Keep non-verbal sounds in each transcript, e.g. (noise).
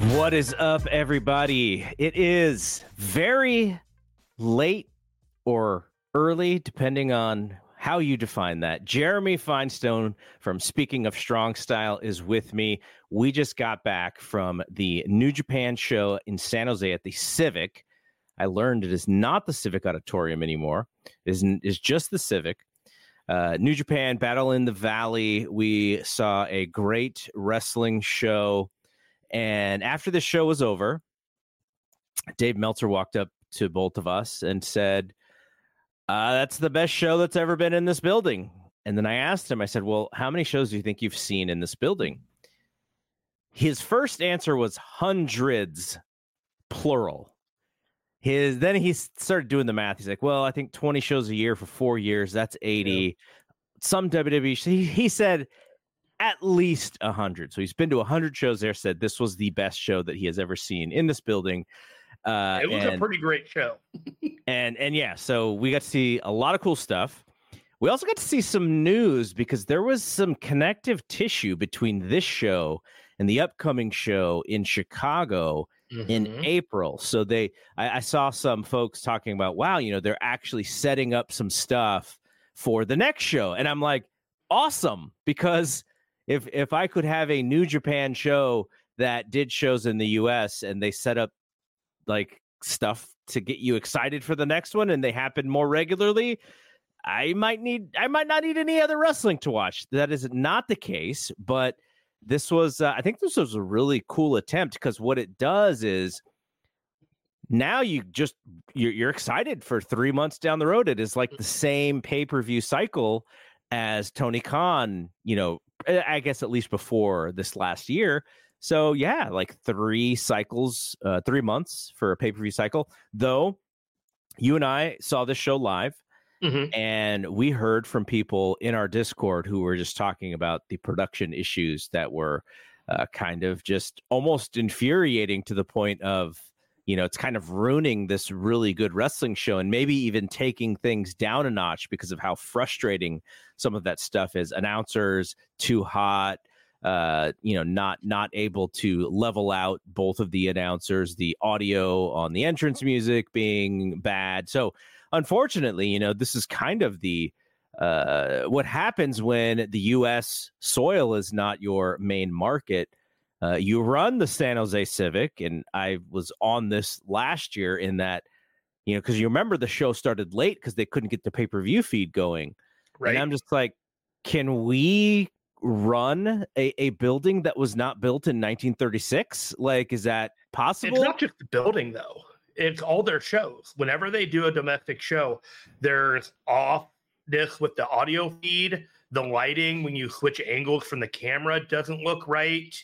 What is up, everybody? It is very late or early, depending on how you define that. Jeremy Finestone from Speaking of Strong Style is with me. We just got back from the New Japan show in San Jose at the Civic. I learned it is not the Civic Auditorium anymore. It is, is just the Civic. Uh, New Japan Battle in the Valley. We saw a great wrestling show. And after the show was over, Dave Meltzer walked up to both of us and said, uh, That's the best show that's ever been in this building. And then I asked him, I said, Well, how many shows do you think you've seen in this building? His first answer was hundreds, plural. His then he started doing the math. He's like, Well, I think 20 shows a year for four years. That's 80. Yeah. Some WWE. He, he said at least 100. So he's been to 100 shows there, said this was the best show that he has ever seen in this building. Uh, it was and, a pretty great show. (laughs) and and yeah, so we got to see a lot of cool stuff. We also got to see some news because there was some connective tissue between this show and the upcoming show in Chicago mm-hmm. in April. So they, I, I saw some folks talking about, wow, you know, they're actually setting up some stuff for the next show, and I'm like, awesome, because if if I could have a New Japan show that did shows in the US and they set up like stuff to get you excited for the next one and they happen more regularly, I might need I might not need any other wrestling to watch. That is not the case, but this was uh, I think this was a really cool attempt because what it does is now you just you're, you're excited for three months down the road. It is like the same pay per view cycle as Tony Khan, you know, I guess at least before this last year. So yeah, like three cycles, uh, three months for a pay per view cycle. Though you and I saw this show live, mm-hmm. and we heard from people in our Discord who were just talking about the production issues that were uh, kind of just almost infuriating to the point of you know, it's kind of ruining this really good wrestling show and maybe even taking things down a notch because of how frustrating some of that stuff is. Announcers too hot, uh, you know, not not able to level out both of the announcers, the audio on the entrance music being bad. So unfortunately, you know, this is kind of the uh, what happens when the U.S. soil is not your main market uh, you run the San Jose Civic, and I was on this last year in that, you know, because you remember the show started late because they couldn't get the pay per view feed going. Right. And I'm just like, can we run a, a building that was not built in 1936? Like, is that possible? It's not just the building, though. It's all their shows. Whenever they do a domestic show, there's off this with the audio feed, the lighting, when you switch angles from the camera, doesn't look right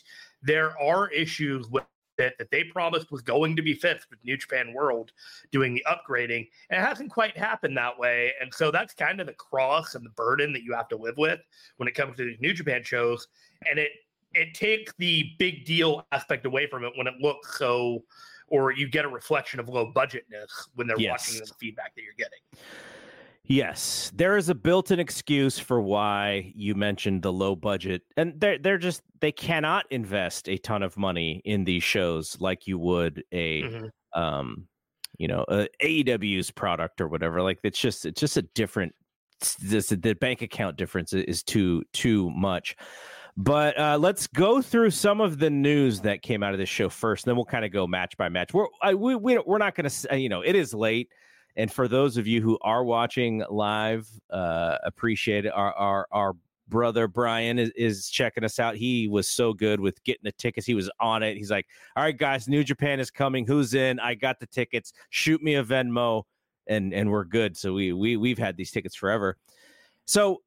there are issues with it that they promised was going to be fixed with New Japan World doing the upgrading. And it hasn't quite happened that way. And so that's kind of the cross and the burden that you have to live with when it comes to these New Japan shows. And it it takes the big deal aspect away from it when it looks so or you get a reflection of low budgetness when they're yes. watching the feedback that you're getting. Yes, there is a built-in excuse for why you mentioned the low budget, and they're they're just they cannot invest a ton of money in these shows like you would a mm-hmm. um you know a AEW's product or whatever. Like it's just it's just a different this the bank account difference is too too much. But uh, let's go through some of the news that came out of this show first, and then we'll kind of go match by match. We're I, we, we we're not going to you know it is late and for those of you who are watching live, uh, appreciate it. Our, our, our brother Brian is, is, checking us out. He was so good with getting the tickets. He was on it. He's like, all right, guys, New Japan is coming. Who's in? I got the tickets. Shoot me a Venmo. and and we're good. So we we we've had these tickets forever. So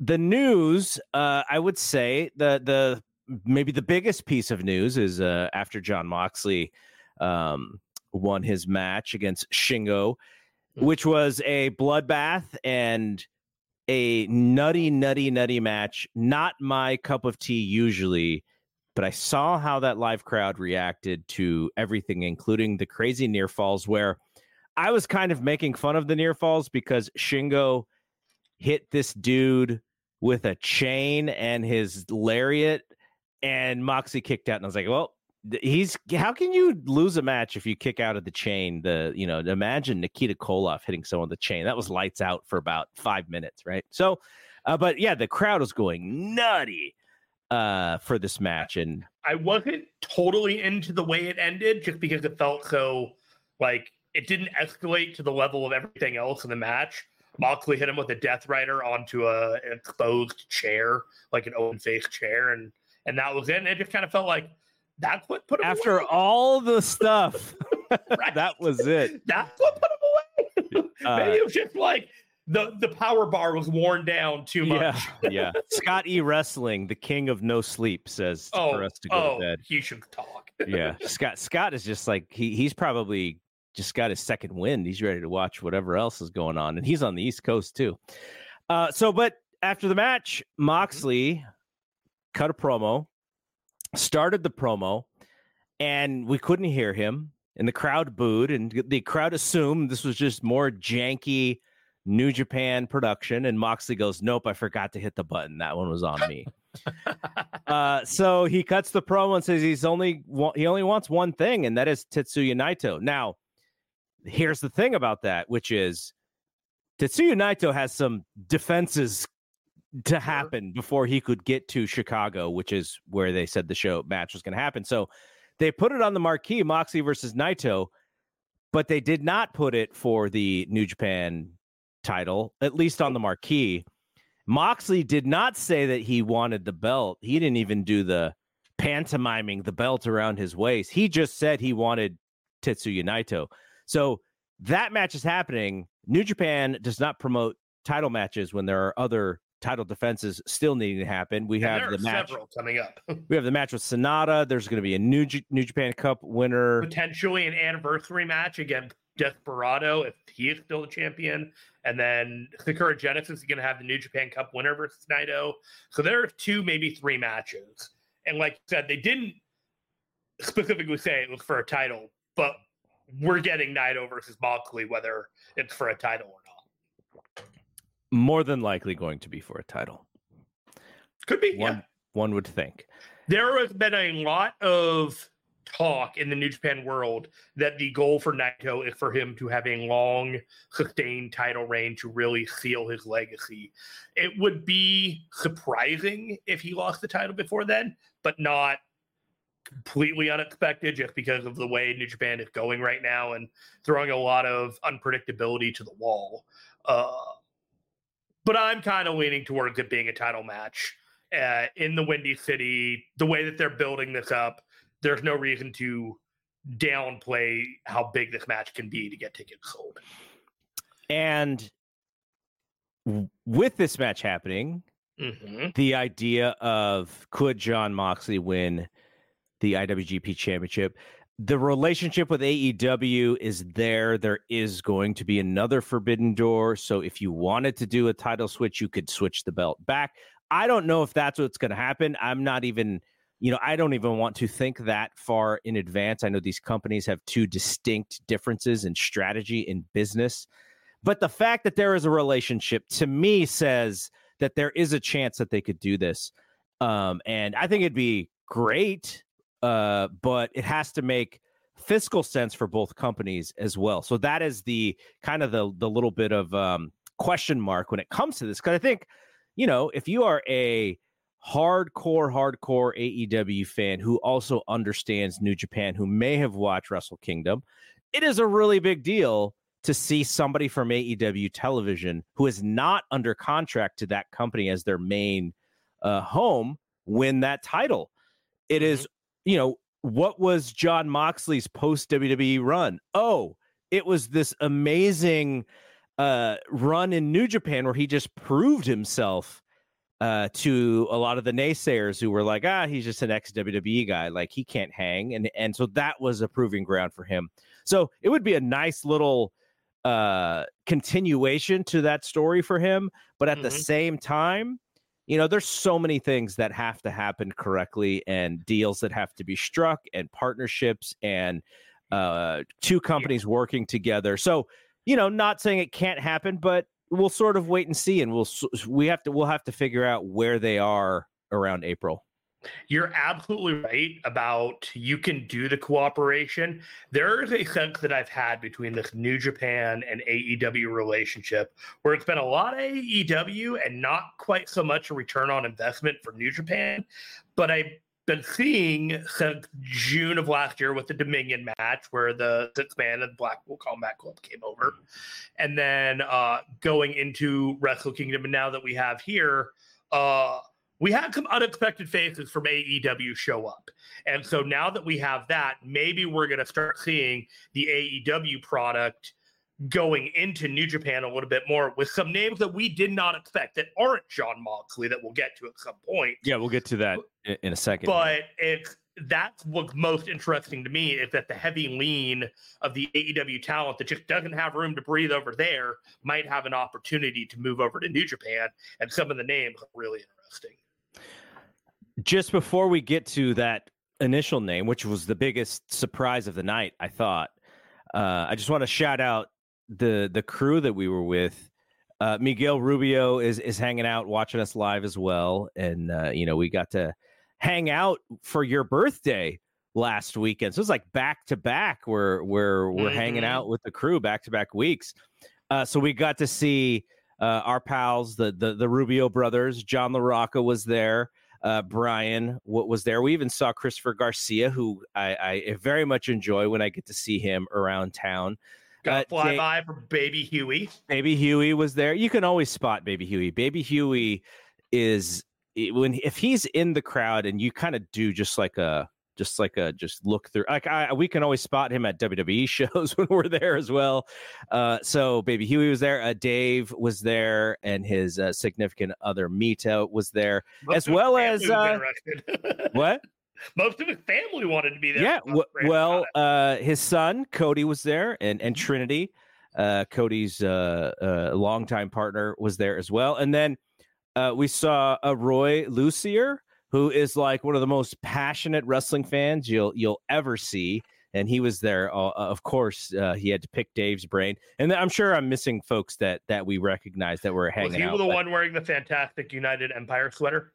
the news, uh, I would say the the maybe the biggest piece of news is uh, after John Moxley um, won his match against Shingo, mm. which was a bloodbath and a nutty, nutty, nutty match. Not my cup of tea usually, but I saw how that live crowd reacted to everything, including the crazy near falls, where I was kind of making fun of the near falls because Shingo hit this dude with a chain and his lariat, and Moxie kicked out. And I was like, well, he's how can you lose a match if you kick out of the chain? The you know imagine nikita koloff hitting someone the chain. That was lights out for about five minutes right? So uh, but yeah the crowd was going nutty uh for this match and i wasn't totally into the way it ended just because it felt so like it didn't escalate to the level of everything else in the match. Moxley hit him with a death rider onto a, an exposed chair like an open face chair and and that was it. And it just kind of felt like that's what put him after away. all the stuff. (laughs) (laughs) right. that was it. That's what put him away. Uh, Maybe it was just like the the power bar was worn down too much. Yeah, (laughs) yeah. Scott E. Wrestling, the king of no sleep, says oh, for us to go oh, to bed. He should talk. yeah, Scott. Scott is just like he he's probably just got his second wind. He's ready to watch whatever else is going on, and he's on the East Coast too. Uh, so, but after the match, Moxley cut a promo started the promo and we couldn't hear him and the crowd booed and the crowd assumed this was just more janky New Japan production and Moxley goes, "Nope, I forgot to hit the button. That one was on me." (laughs) uh, so he cuts the promo and says he's only he only wants one thing, and that is Tetsuya Naito. Now, here's the thing about that, which is Tetsuya Naito has some defenses to happen before he could get to Chicago, which is where they said the show match was going to happen. So they put it on the marquee, Moxley versus Naito, but they did not put it for the New Japan title, at least on the marquee. Moxley did not say that he wanted the belt. He didn't even do the pantomiming the belt around his waist. He just said he wanted Tetsuya Naito. So that match is happening. New Japan does not promote title matches when there are other title defenses still needing to happen. We have the match coming up. (laughs) we have the match with Sanada. There's going to be a new J- New Japan Cup winner, potentially an anniversary match against Desperado if he is still the champion, and then Sakura Genesis is going to have the New Japan Cup winner versus Naito. So there are two, maybe three matches, and like I said, they didn't specifically say it was for a title, but we're getting Naito versus Moxley, whether it's for a title or more than likely going to be for a title. Could be. One, yeah. one would think. There has been a lot of talk in the New Japan world that the goal for Naito is for him to have a long, sustained title reign to really seal his legacy. It would be surprising if he lost the title before then, but not completely unexpected just because of the way New Japan is going right now and throwing a lot of unpredictability to the wall. Uh, but I'm kind of leaning towards it being a title match uh, in the Windy City. The way that they're building this up, there's no reason to downplay how big this match can be to get tickets sold. And with this match happening, mm-hmm. the idea of could John Moxley win the IWGP Championship? The relationship with AEW is there. There is going to be another forbidden door. So if you wanted to do a title switch, you could switch the belt back. I don't know if that's what's going to happen. I'm not even, you know, I don't even want to think that far in advance. I know these companies have two distinct differences in strategy in business. But the fact that there is a relationship to me says that there is a chance that they could do this. Um, and I think it'd be great uh, but it has to make fiscal sense for both companies as well. So that is the kind of the the little bit of um, question mark when it comes to this because I think you know if you are a hardcore hardcore AEW fan who also understands New Japan who may have watched Wrestle Kingdom, it is a really big deal to see somebody from AEW television who is not under contract to that company as their main uh, home win that title. It is you know, what was John Moxley's post WWE run? Oh, it was this amazing uh, run in New Japan where he just proved himself uh, to a lot of the naysayers who were like, ah, he's just an ex WWE guy, like he can't hang, and and so that was a proving ground for him. So it would be a nice little uh continuation to that story for him but at mm-hmm. the same time you know there's so many things that have to happen correctly and deals that have to be struck and partnerships and uh two companies yeah. working together so you know not saying it can't happen but we'll sort of wait and see and we'll we have to we'll have to figure out where they are around april you're absolutely right about you can do the cooperation. There is a sense that I've had between this New Japan and AEW relationship where it's been a lot of AEW and not quite so much a return on investment for New Japan. But I've been seeing since June of last year with the Dominion match where the six man of Blackpool Combat Club came over. And then uh, going into Wrestle Kingdom, and now that we have here, uh, we had some unexpected faces from AEW show up. And so now that we have that, maybe we're going to start seeing the AEW product going into New Japan a little bit more with some names that we did not expect that aren't John Moxley that we'll get to at some point. Yeah, we'll get to that in a second. But it's that's what's most interesting to me is that the heavy lean of the AEW talent that just doesn't have room to breathe over there might have an opportunity to move over to New Japan, and some of the names are really interesting just before we get to that initial name, which was the biggest surprise of the night, I thought. Uh, I just want to shout out the the crew that we were with. Uh, Miguel Rubio is is hanging out, watching us live as well, and uh, you know we got to hang out for your birthday last weekend. So it's like back to back. We're we're we're mm-hmm. hanging out with the crew back to back weeks. Uh, so we got to see uh, our pals, the the the Rubio brothers. John LaRocca was there uh, Brian what was there. We even saw Christopher Garcia, who I, I, very much enjoy when I get to see him around town. Got uh, fly by for Baby Huey. Baby Huey was there. You can always spot Baby Huey. Baby Huey is when if he's in the crowd and you kind of do just like a just like a just look through like I we can always spot him at WWE (laughs) shows when we're there as well. Uh, so baby Huey was there, uh, Dave was there, and his uh, significant other Mita was there, Most as well as uh, (laughs) what. Most of his family wanted to be there. Yeah, w- well, uh, his son Cody was there, and and mm-hmm. Trinity, uh, Cody's uh, uh, longtime partner, was there as well, and then uh, we saw a Roy Lucier who is like one of the most passionate wrestling fans you'll you'll ever see. And he was there. Uh, uh of course, uh, he had to pick Dave's brain, and I'm sure I'm missing folks that that we recognize that were hanging out. was he out. the but... one wearing the fantastic United Empire sweater?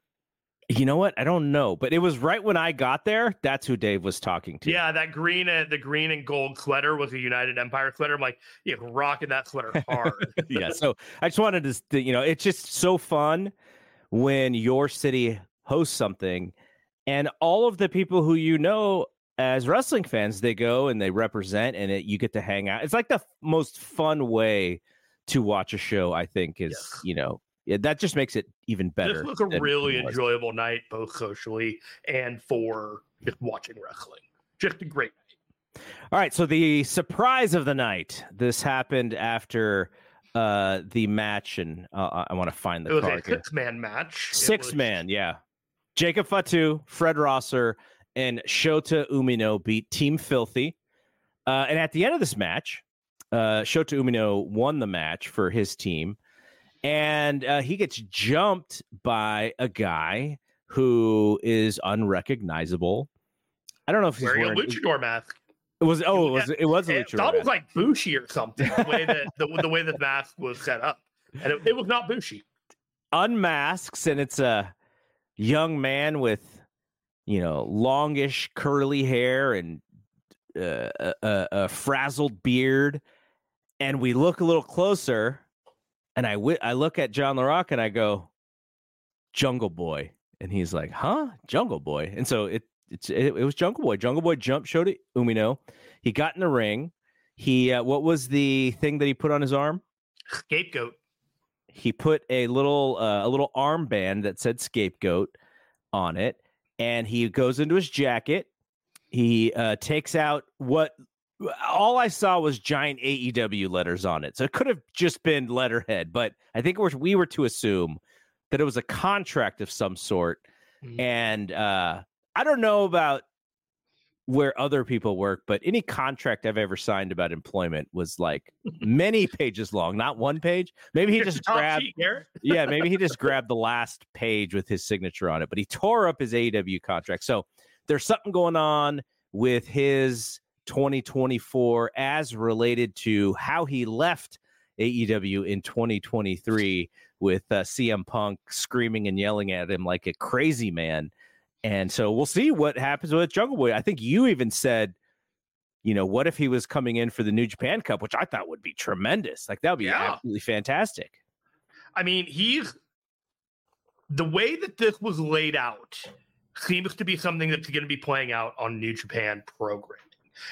You know what? I don't know, but it was right when I got there. That's who Dave was talking to. Yeah, that green and the green and gold sweater was a United Empire sweater. I'm like, yeah, rocking that sweater hard. (laughs) yeah. So I just wanted to, you know, it's just so fun when your city host something and all of the people who you know as wrestling fans they go and they represent and it, you get to hang out. It's like the most fun way to watch a show i think is yes. you know that just makes it even better this was a really enjoyable night both socially and for just watching wrestling. Just a great night. All right so the surprise of the night this happened after uh the match and uh, i want to find the it was card a six man match six was... man yeah Jacob Fatu, Fred Rosser, and Shota Umino beat Team Filthy. Uh, and at the end of this match, uh, Shota Umino won the match for his team. And uh, he gets jumped by a guy who is unrecognizable. I don't know if he's wearing, wearing a luchador mask. It was oh, it was it was a it was like Bushi or something. The way that the, the way the mask was set up, and it, it was not Bushi. Unmasks, and it's a young man with you know longish curly hair and uh, a, a, frazzled beard and we look a little closer and I, w- I look at john larock and i go jungle boy. And he's like huh? Jungle boy? And so it it's it, it was jungle boy. Jungle boy jumped showed it umino. He got in the ring. He uh, what was the thing that he put on his arm? Scapegoat he put a little uh, a little armband that said scapegoat on it, and he goes into his jacket. He uh, takes out what all I saw was giant AEW letters on it. So it could have just been letterhead, but I think we were to assume that it was a contract of some sort. Mm-hmm. And uh, I don't know about where other people work, but any contract I've ever signed about employment was like (laughs) many pages long, not one page. Maybe he just grabbed, (laughs) yeah, maybe he just grabbed the last page with his signature on it, but he tore up his AEW contract. So there's something going on with his 2024 as related to how he left AEW in 2023 with uh, CM Punk screaming and yelling at him like a crazy man. And so we'll see what happens with Jungle Boy. I think you even said, you know, what if he was coming in for the New Japan Cup, which I thought would be tremendous. Like that would be yeah. absolutely fantastic. I mean, he's the way that this was laid out seems to be something that's going to be playing out on New Japan programming.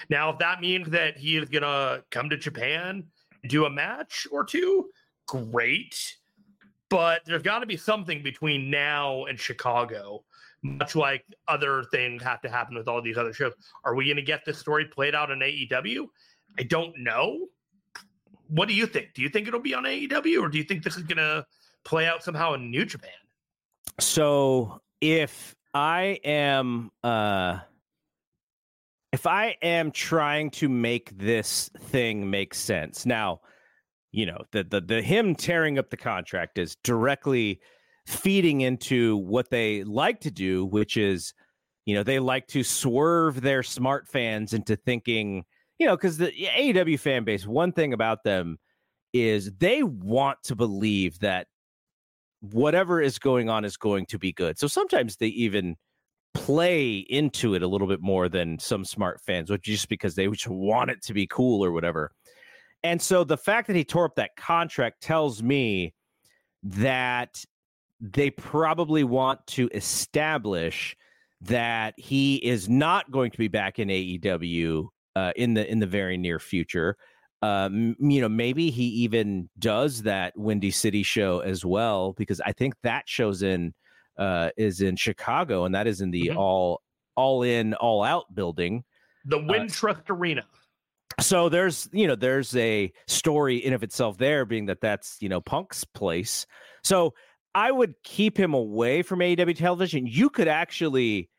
Now, if that means that he is going to come to Japan, do a match or two, great. But there's got to be something between now and Chicago, much like other things have to happen with all these other shows. Are we going to get this story played out on AEW? I don't know. What do you think? Do you think it'll be on AEW or do you think this is going to play out somehow in New Japan? So if I am uh if I am trying to make this thing make sense. Now, you know, the the the him tearing up the contract is directly feeding into what they like to do, which is, you know, they like to swerve their smart fans into thinking, you know, because the AEW fan base, one thing about them is they want to believe that whatever is going on is going to be good. So sometimes they even play into it a little bit more than some smart fans, which just because they just want it to be cool or whatever. And so the fact that he tore up that contract tells me that they probably want to establish that he is not going to be back in AEW uh, in the in the very near future. Um, you know, maybe he even does that Windy City show as well because I think that shows in uh, is in Chicago, and that is in the mm-hmm. all all in all out building, the Wintrust uh, Arena. So there's you know there's a story in of itself there, being that that's you know Punk's place. So I would keep him away from AEW television. You could actually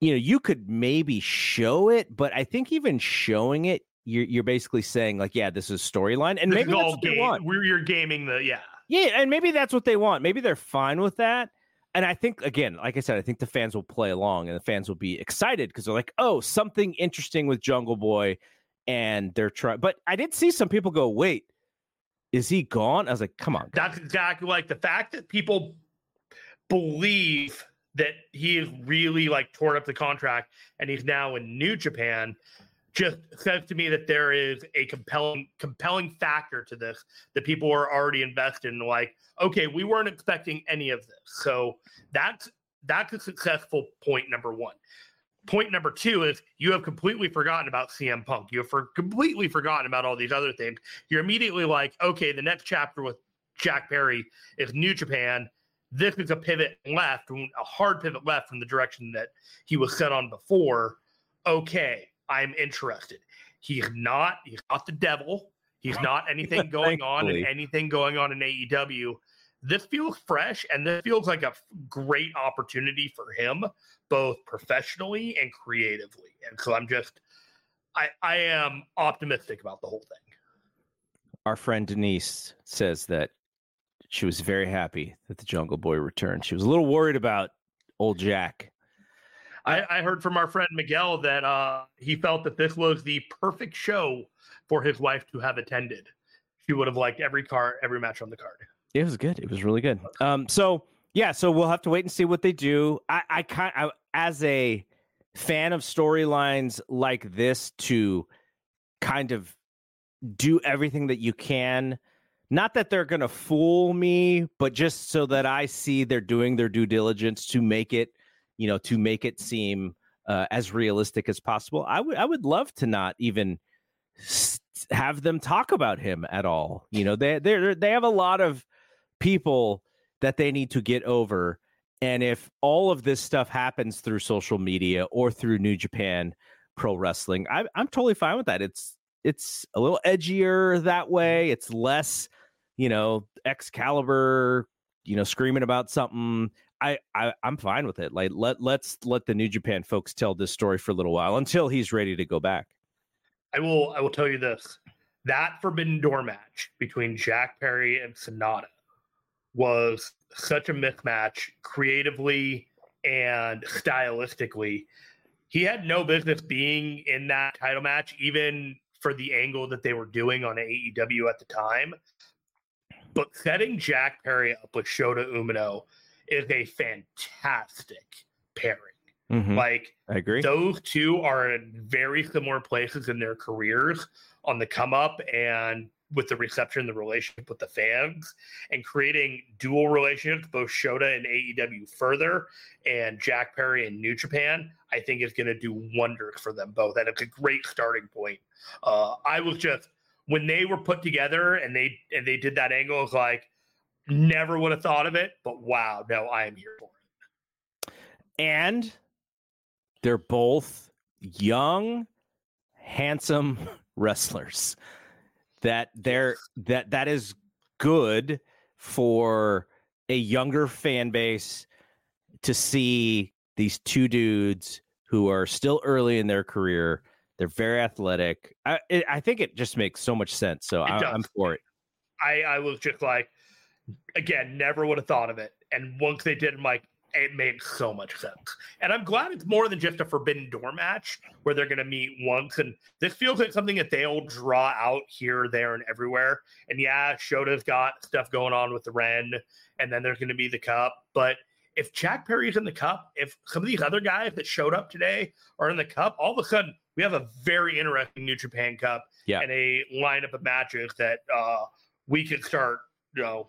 you know, you could maybe show it, but I think even showing it, you're you're basically saying like, yeah, this is storyline, and maybe that's what game. want. We're you're gaming the yeah. Yeah, and maybe that's what they want. Maybe they're fine with that. And I think again, like I said, I think the fans will play along and the fans will be excited because they're like, "Oh, something interesting with Jungle Boy," and they're trying. But I did see some people go, "Wait, is he gone?" I was like, "Come on." Guys. That's exactly like the fact that people believe that he is really like torn up the contract and he's now in New Japan just says to me that there is a compelling compelling factor to this that people are already invested in like okay we weren't expecting any of this so that's that's a successful point number one point number two is you have completely forgotten about cm punk you have for, completely forgotten about all these other things you're immediately like okay the next chapter with jack perry is new japan this is a pivot left a hard pivot left from the direction that he was set on before okay I'm interested. He's not. He's not the devil. He's not anything (laughs) going on and anything going on in AEW. This feels fresh, and this feels like a great opportunity for him, both professionally and creatively. And so I'm just, I, I am optimistic about the whole thing. Our friend Denise says that she was very happy that the Jungle Boy returned. She was a little worried about old Jack I, I heard from our friend Miguel that uh, he felt that this was the perfect show for his wife to have attended. She would have liked every car, every match on the card. It was good. It was really good. Um, so yeah, so we'll have to wait and see what they do. I, I kind of, as a fan of storylines like this, to kind of do everything that you can. Not that they're going to fool me, but just so that I see they're doing their due diligence to make it you know, to make it seem uh, as realistic as possible. I would I would love to not even have them talk about him at all. You know, they they they have a lot of people that they need to get over. And if all of this stuff happens through social media or through New Japan, pro wrestling. I, I'm totally fine with that. It's it's a little edgier that way. It's less, you know, Excalibur, you know, screaming about something. I, I I'm fine with it. Like let let's let the New Japan folks tell this story for a little while until he's ready to go back. I will I will tell you this. That Forbidden Door match between Jack Perry and Sanada was such a mismatch creatively and stylistically. He had no business being in that title match, even for the angle that they were doing on AEW at the time. But setting Jack Perry up with Shota Umino is a fantastic pairing. Mm-hmm. Like I agree. those two are in very similar places in their careers on the come up and with the reception, the relationship with the fans, and creating dual relationships, both Shota and AEW further, and Jack Perry and New Japan, I think is going to do wonders for them both. And it's a great starting point. Uh, I was just when they were put together and they and they did that angle, like, never would have thought of it, but wow, no, I am here for it. And they're both young, handsome (laughs) wrestlers. That they're that that is good for a younger fan base to see these two dudes who are still early in their career. They're very athletic. I it, I think it just makes so much sense. So I, I'm for it. I I was just like, again, never would have thought of it. And once they did, I'm like, it made so much sense. And I'm glad it's more than just a forbidden door match where they're going to meet once. And this feels like something that they'll draw out here, there, and everywhere. And yeah, Shota's got stuff going on with the Ren, and then there's going to be the Cup. But if Jack Perry's in the Cup, if some of these other guys that showed up today are in the Cup, all of a sudden we have a very interesting New Japan Cup yeah. and a lineup of matches that uh, we can start, you know,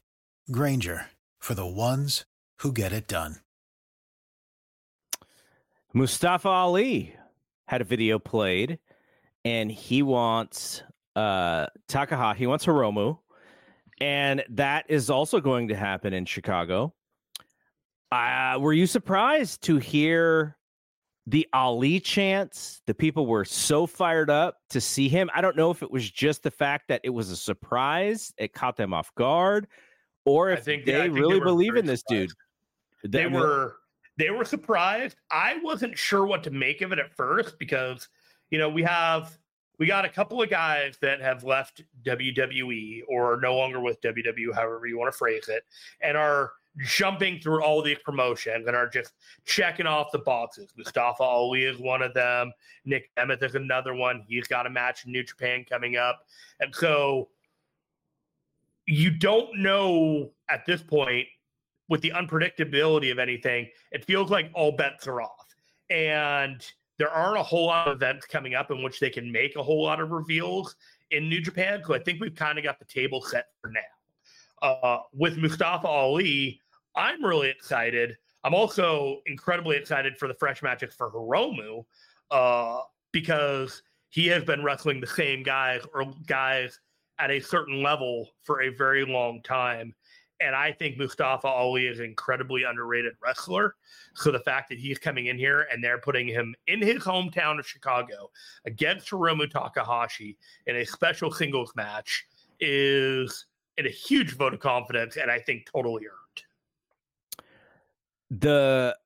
Grainger, for the ones who get it done. Mustafa Ali had a video played, and he wants uh, Takahashi, he wants Hiromu, and that is also going to happen in Chicago. Uh, were you surprised to hear the Ali chants? The people were so fired up to see him. I don't know if it was just the fact that it was a surprise, it caught them off guard, or if think- they yeah, really they believe in this dude. They That- were they were surprised. I wasn't sure what to make of it at first because you know we have we got a couple of guys that have left WWE or are no longer with WWE, however you want to phrase it, and are jumping through all these promotions and are just checking off the boxes. Mustafa Ali is one of them. Nic Nemeth is another one. He's got a match in New Japan coming up. And so you don't know at this point with the unpredictability of anything, it feels like all bets are off. And there aren't a whole lot of events coming up in which they can make a whole lot of reveals in New Japan. So I think we've kind of got the table set for now. Uh, with Mustafa Ali, I'm really excited. I'm also incredibly excited for the fresh matches for Hiromu uh, because he has been wrestling the same guys or guys at a certain level for a very long time. And I think Mustafa Ali is an incredibly underrated wrestler. So the fact that he's coming in here and they're putting him in his hometown of Chicago against Hiromu Takahashi in a special singles match is in a huge vote of confidence and I think totally earned. the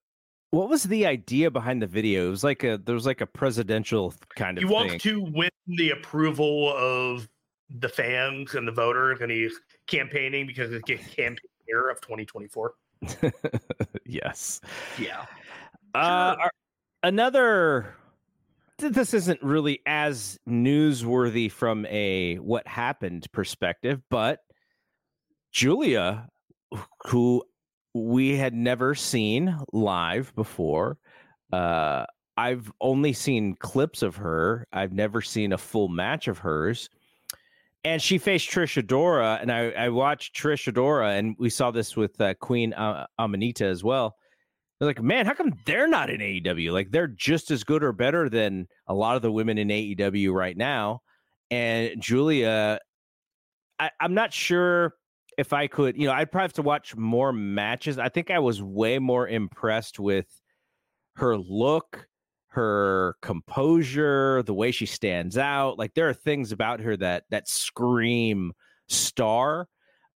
what was the idea behind the video? It was like a there was like a presidential kind of He wants thing. to win the approval of the fans and the voters, and he's campaigning because it's a campaign year of 2024. (laughs) yes. Yeah. Uh, Sure. another. This isn't really as newsworthy from a what happened perspective, but Julia, who we had never seen live before, uh, I've only seen clips of her. I've never seen a full match of hers. And she faced Trish Adora, and I, I watched Trish Adora, and we saw this with uh, Queen uh, Aminata as well. They're like, man, how come they're not in AEW? Like they're just as good or better than a lot of the women in AEW right now. And Julia, I, I'm not sure if I could, you know, I'd probably have to watch more matches. I think I was way more impressed with her look, her composure, the way she stands out. Like there are things about her that that scream star.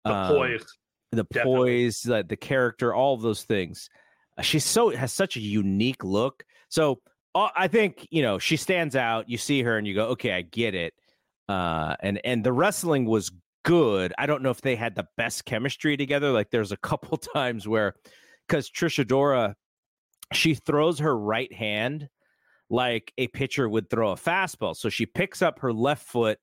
The um, poise, the Definitely. poise, the, the character, all of those things. Uh, she's so has such a unique look. So uh, I think you know she stands out. You see her and you go, okay, I get it. Uh, and and the wrestling was good. I don't know if they had the best chemistry together. Like there's a couple (laughs) times where, because Trish Adora, she throws her right hand like a pitcher would throw a fastball. So she picks up her left foot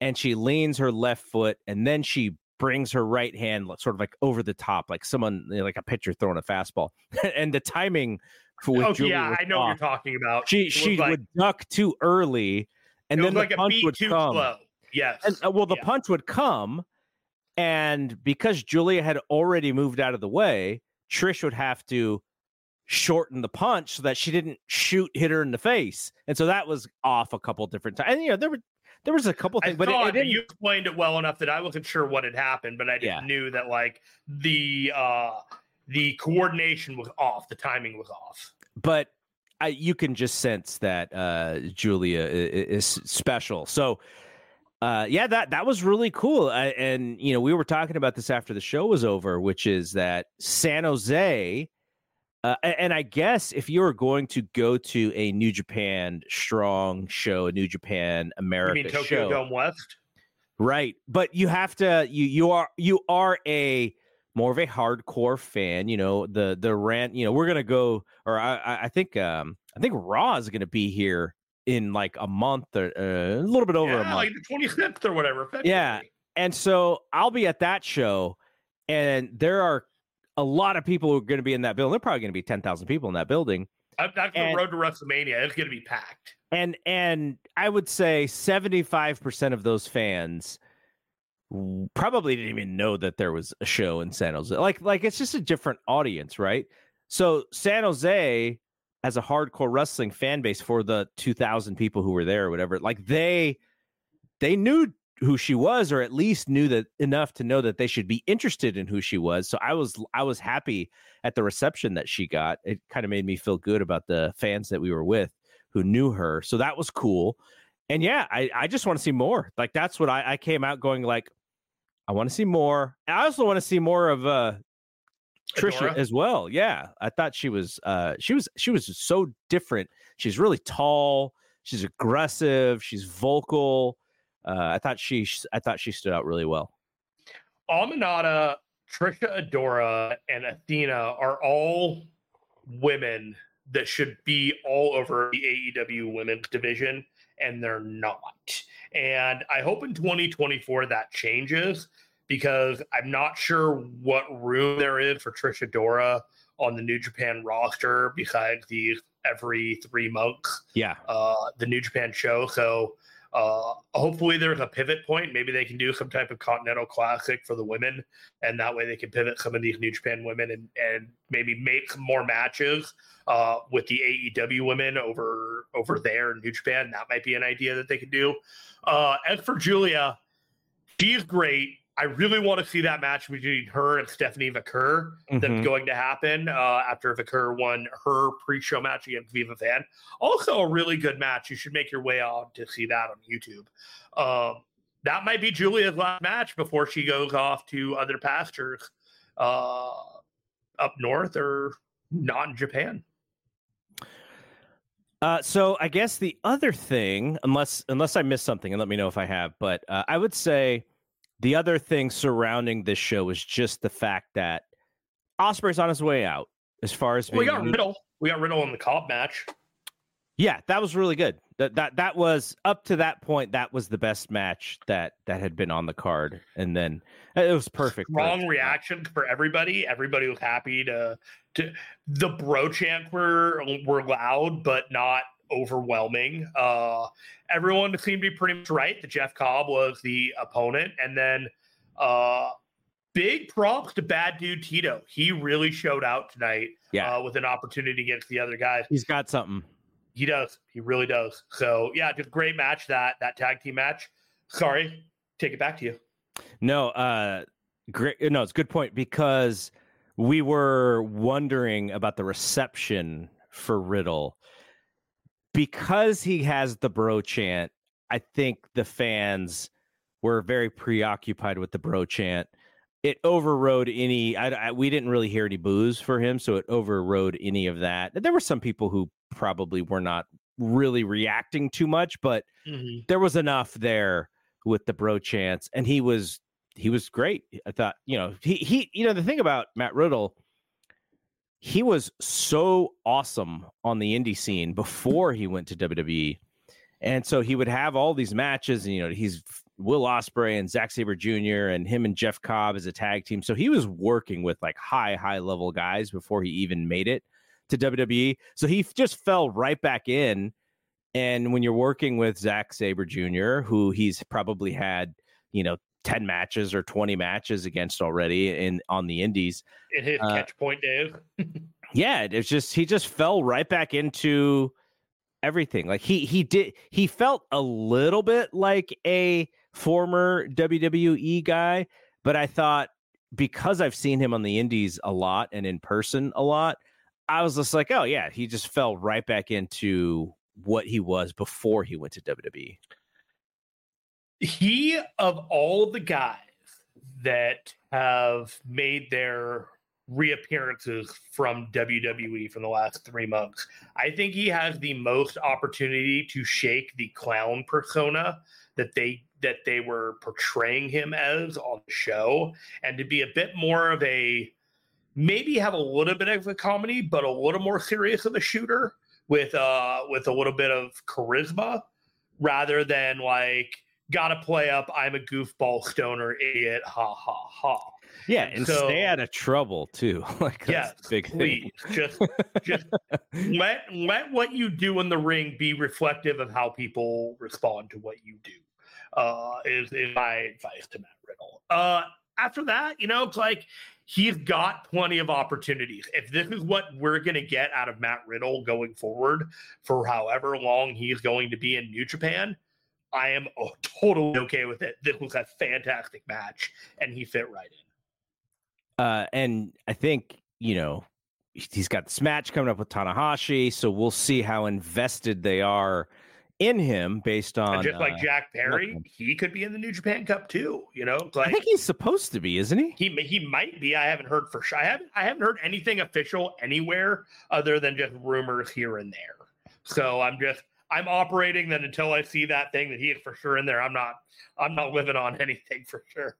and she leans her left foot and then she brings her right hand sort of like over the top, like someone like a pitcher throwing a fastball. (laughs) and the timing for oh, yeah, I know off. what you're talking about. She she like, would duck too early, and then the like punch would come. Slow. Yes. And, uh, well, the yeah. punch would come, and because Julia had already moved out of the way, Trish would have to shorten the punch so that she didn't shoot hit her in the face, and so that was off a couple different times. And you know there were there was a couple things, I but it, it you explained it well enough that I wasn't sure what had happened, but I just yeah. knew that like the uh the coordination was off, the timing was off. But I, you can just sense that uh Julia is, is special. So uh, yeah, that that was really cool. Uh, and you know, we were talking about this after the show was over, which is that San Jose. Uh, and I guess if you were going to go to a New Japan Strong show, a New Japan America you mean Tokyo show, Dome West, right? But you have to you you are you are a more of a hardcore fan. You know the the rant. You know we're gonna go, or I I think um I think Raw is gonna be here in like a month or uh, a little bit over yeah, a month, like the 25th or whatever. Yeah. And so I'll be at that show, and there are a lot of people are going to be in that building. They're probably going to be 10,000 people in that building. That's the road to WrestleMania. It's going to be packed. And and I would say 75% of those fans probably didn't even know that there was a show in San Jose. Like like it's just a different audience, right? So San Jose as a hardcore wrestling fan base for the 2000 people who were there or whatever like they they knew who she was or at least knew that enough to know that they should be interested in who she was so i was i was happy at the reception that she got it kind of made me feel good about the fans that we were with who knew her so that was cool and yeah i i just want to see more like that's what i i came out going like i want to see more i also want to see more of uh Trish Adora? as well. Yeah, I thought she was uh she was she was so different. She's really tall. She's aggressive. She's vocal. Uh, I thought she I thought she stood out really well. Aminata, Trish Adora, and Athena are all women that should be all over the AEW women's division, and they're not. And I hope in 2024 that changes because I'm not sure what room there is for Trish Adora on the New Japan roster besides these every three months. Yeah. Uh, the New Japan show. So uh, hopefully there's a pivot point. Maybe they can do some type of Continental Classic for the women, and that way they can pivot some of these New Japan women and and maybe make some more matches uh, with the AEW women over over there in New Japan. That might be an idea that they could do. Uh, as for Julia, she's great. I really want to see that match between her and Stephanie Vaquer mm-hmm. that's going to happen uh, after Vaquer won her pre-show match against Viva Van. Also, a really good match. You should make your way out to see that on YouTube. Um, that might be Julia's last match before she goes off to other pastures uh, up north or not in Japan. Uh, so I guess the other thing, unless unless I missed something, and let me know if I have, but uh, I would say the other thing surrounding this show is just the fact that Ospreay's on his way out. As far as we got Riddle, we got Riddle in the cop match. Yeah, that was really good. That that that was up to that point. That was the best match that that had been on the card, and then uh, it was perfect. Wrong reaction for everybody. Everybody was happy to to the bro chant were were loud, but not overwhelming. Uh, everyone seemed to be pretty much right that Jeff Cobb was the opponent, and then uh, big props to Bad Dude Tito. He really showed out tonight. Yeah, uh, with an opportunity against the other guys. He's got something. He does. He really does. So yeah, just great match that that tag team match. Sorry, take it back to you. No, uh great no, it's a good point because we were wondering about the reception for Riddle. Because he has the bro chant, I think the fans were very preoccupied with the bro chant. It overrode any. I, I, we didn't really hear any boos for him, so it overrode any of that. There were some people who probably were not really reacting too much, but mm-hmm. there was enough there with the bro chance, and he was he was great. I thought, you know, he he you know the thing about Matt Riddle, he was so awesome on the indie scene before he went to WWE. And so he would have all these matches, and you know, he's Will Ospreay and Zack Sabre Jr. and him and Jeff Cobb as a tag team. So he was working with like high, high level guys before he even made it to WWE. So he just fell right back in. And when you're working with Zack Sabre Jr., who he's probably had, you know, 10 matches or 20 matches against already in on the indies. In his uh, catch point, Dave. (laughs) yeah, it's just he just fell right back into everything. Like he he did he felt a little bit like a former WWE guy, but I thought because I've seen him on the indies a lot and in person a lot, I was just like, oh yeah, he just fell right back into what he was before he went to WWE. He of all the guys that have made their reappearances from WWE from the last three months, I think he has the most opportunity to shake the clown persona that they that they were portraying him as on the show. And to be a bit more of a maybe have a little bit of a comedy, but a little more serious of a shooter with uh with a little bit of charisma rather than like gotta play up I'm a goofball stoner idiot ha ha ha. Yeah, and so, stay out of trouble too. (laughs) like yeah, big please thing. just just (laughs) let let what you do in the ring be reflective of how people respond to what you do. Uh, is is my advice to Matt Riddle. Uh, after that, you know, it's like he's got plenty of opportunities. If this is what we're going to get out of Matt Riddle going forward for however long he's going to be in New Japan, I am oh, (laughs) totally okay with it. This was a fantastic match, and he fit right in. Uh, and I think you know he's got this match coming up with Tanahashi, so we'll see how invested they are in him based on and just like uh, Jack Perry, he could be in the New Japan Cup too. You know, like I think he's supposed to be, isn't he? He he might be. I haven't heard for sure. I haven't I haven't heard anything official anywhere other than just rumors here and there. So I'm just I'm operating that until I see that thing that he is for sure in there. I'm not I'm not living on (laughs) anything for sure.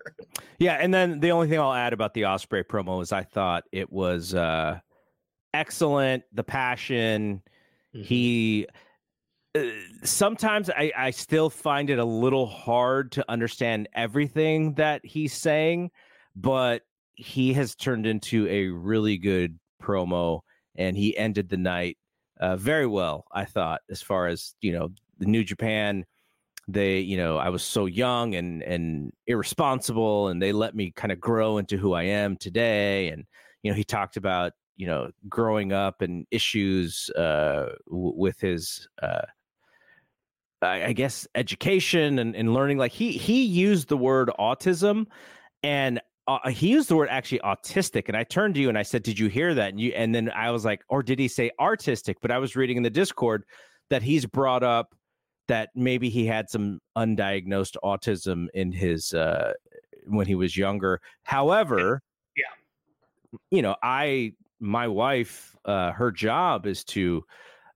Yeah, and then the only thing I'll add about the Osprey promo is I thought it was uh excellent. The passion. Mm-hmm. He uh, sometimes I, I still find it a little hard to understand everything that he's saying, but he has turned into a really good promo and he ended the night uh, very well, I thought, as far as, you know, the New Japan. They, you know, I was so young and and irresponsible, and they let me kind of grow into who I am today. And you know, he talked about you know growing up and issues uh, w- with his uh, I guess education and, and learning. Like he he used the word autism, and uh, he used the word actually autistic. And I turned to you and I said, "Did you hear that?" And you and then I was like, "Or did he say artistic?" But I was reading in the Discord that he's brought up that maybe he had some undiagnosed autism in his uh, when he was younger. However, yeah, you know, I my wife, uh, her job is to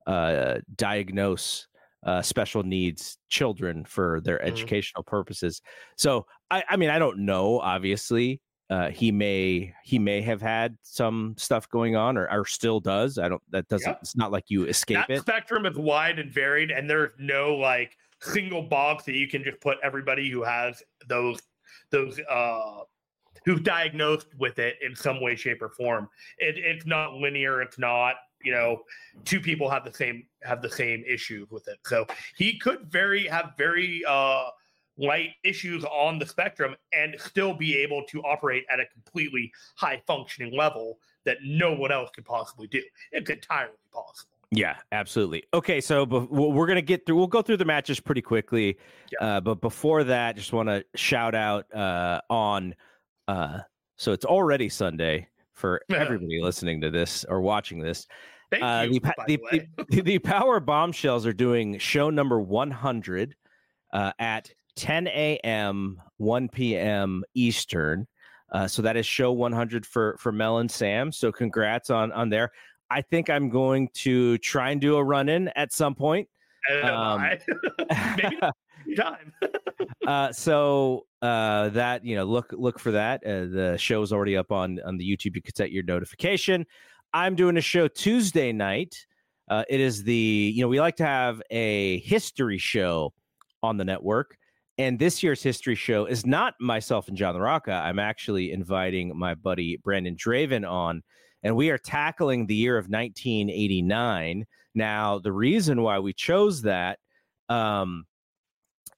uh, diagnose uh, special needs children for their mm-hmm. educational purposes. So, I, I mean, I don't know, obviously, uh, he may he may have had some stuff going on or, or still does. I don't that doesn't it's not like you escape that it. spectrum is wide and varied, and there's no like single box that you can just put everybody who has those those uh who's diagnosed with it in some way, shape, or form. It, it's not linear. It's not you know two people have the same have the same issue with it. So he could very have very uh light issues on the spectrum and still be able to operate at a completely high functioning level that no one else could possibly do. It's entirely possible. Yeah, absolutely. Okay, so be- we're gonna get through. We'll go through the matches pretty quickly, Yeah. uh, but before that, just want to shout out uh, on. Uh, so it's already Sunday for (laughs) everybody listening to this or watching this. Thank Uh, you. the, the, (laughs) the the, Power Bombshells are doing show number 100 uh, at 10 a.m., 1 p.m. Eastern. Uh, so that is show 100 for for Mel and Sam. So congrats on on there. I think I'm going to try and do a run in at some point. Um, (laughs) (laughs) Maybe time. uh, so uh, that you know, look look for that. Uh, the show is already up on on the YouTube. You can set your notification. I'm doing a show Tuesday night. Uh, it is the you know we like to have a history show on the network, and this year's history show is not myself and John LaRocca. I'm actually inviting my buddy Brandon Draven on, and we are tackling the year of 1989. Now, the reason why we chose that um,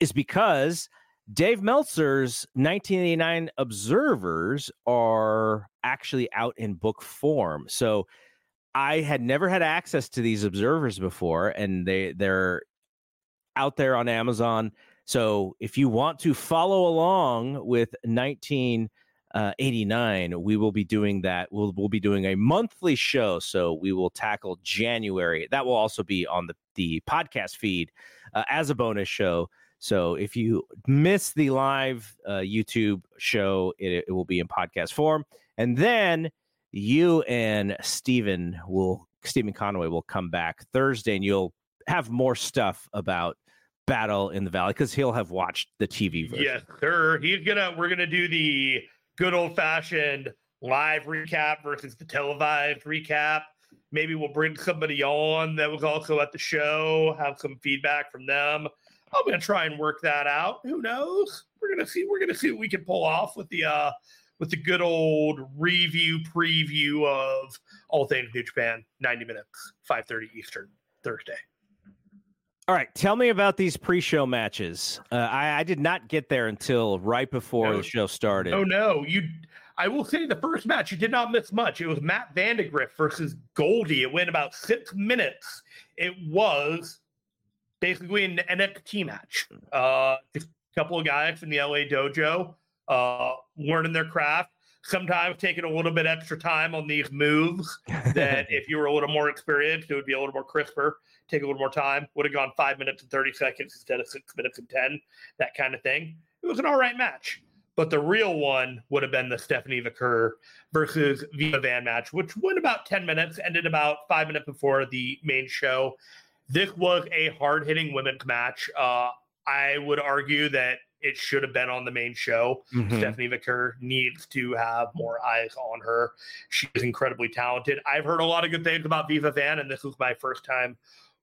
is because Dave Meltzer's 1989 observers are actually out in book form. So I had never had access to these observers before, and they they're out there on Amazon. So if you want to follow along with 1989, we will be doing that. We'll we'll be doing a monthly show. So we will tackle January. That will also be on the the podcast feed uh, as a bonus show. So if you miss the live uh, YouTube show, it, it will be in podcast form. And then you and Stephen will, Stephen Conway will come back Thursday and you'll have more stuff about Battle in the Valley because he'll have watched the TV version. Yes, sir. He's gonna. We're gonna do the good old fashioned live recap versus the televised recap. Maybe we'll bring somebody on that was also at the show, have some feedback from them. I'm gonna try and work that out. Who knows? We're gonna see. We're gonna see what we can pull off with the uh with the good old review preview of all things New Japan. 90 minutes, 5:30 Eastern, Thursday. All right, tell me about these pre-show matches. Uh, I, I did not get there until right before No. the show started. Oh no, you! I will say the first match you did not miss much. It was Matt Vandegrift versus Goldie. It went about six minutes. It was basically an NXT match. Uh, just a couple of guys from the LA dojo uh, learning their craft. Sometimes taking a little bit extra time on these moves. (laughs) That if you were a little more experienced, it would be a little more crisper. Take a little more time. Would have gone five minutes and thirty seconds instead of six minutes and ten. That kind of thing. It was an all right match. But the real one would have been the Stephanie Vaquer versus Viva Van match, which went about 10 minutes, ended about five minutes before the main show. This was a hard hitting women's match. Uh, I would argue that it should have been on the main show. Mhm. Stephanie Vaquer needs to have more eyes on her. She is incredibly talented. I've heard a lot of good things about Viva Van, and this was my first time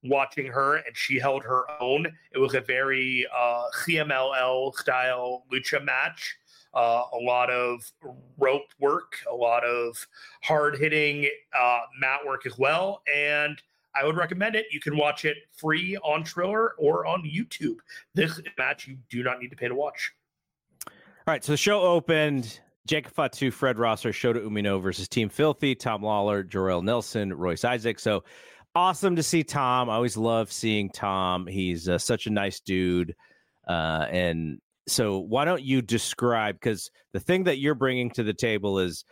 watching her, and she held her own. It was a very uh, CMLL style lucha match. Uh, a lot of rope work, a lot of hard hitting uh, mat work as well. And I would recommend it. You can watch it free on Triller or on YouTube. This match you do not need to pay to watch. All right, so the show opened. Jacob Fatu, Fred Rosser, Shota Umino versus Team Filthy, Tom Lawler, Jorel Nelson, Royce Isaac. So awesome to see Tom. I always love seeing Tom. He's uh, such a nice dude. Uh, and so why don't you describe because the thing that you're bringing to the table is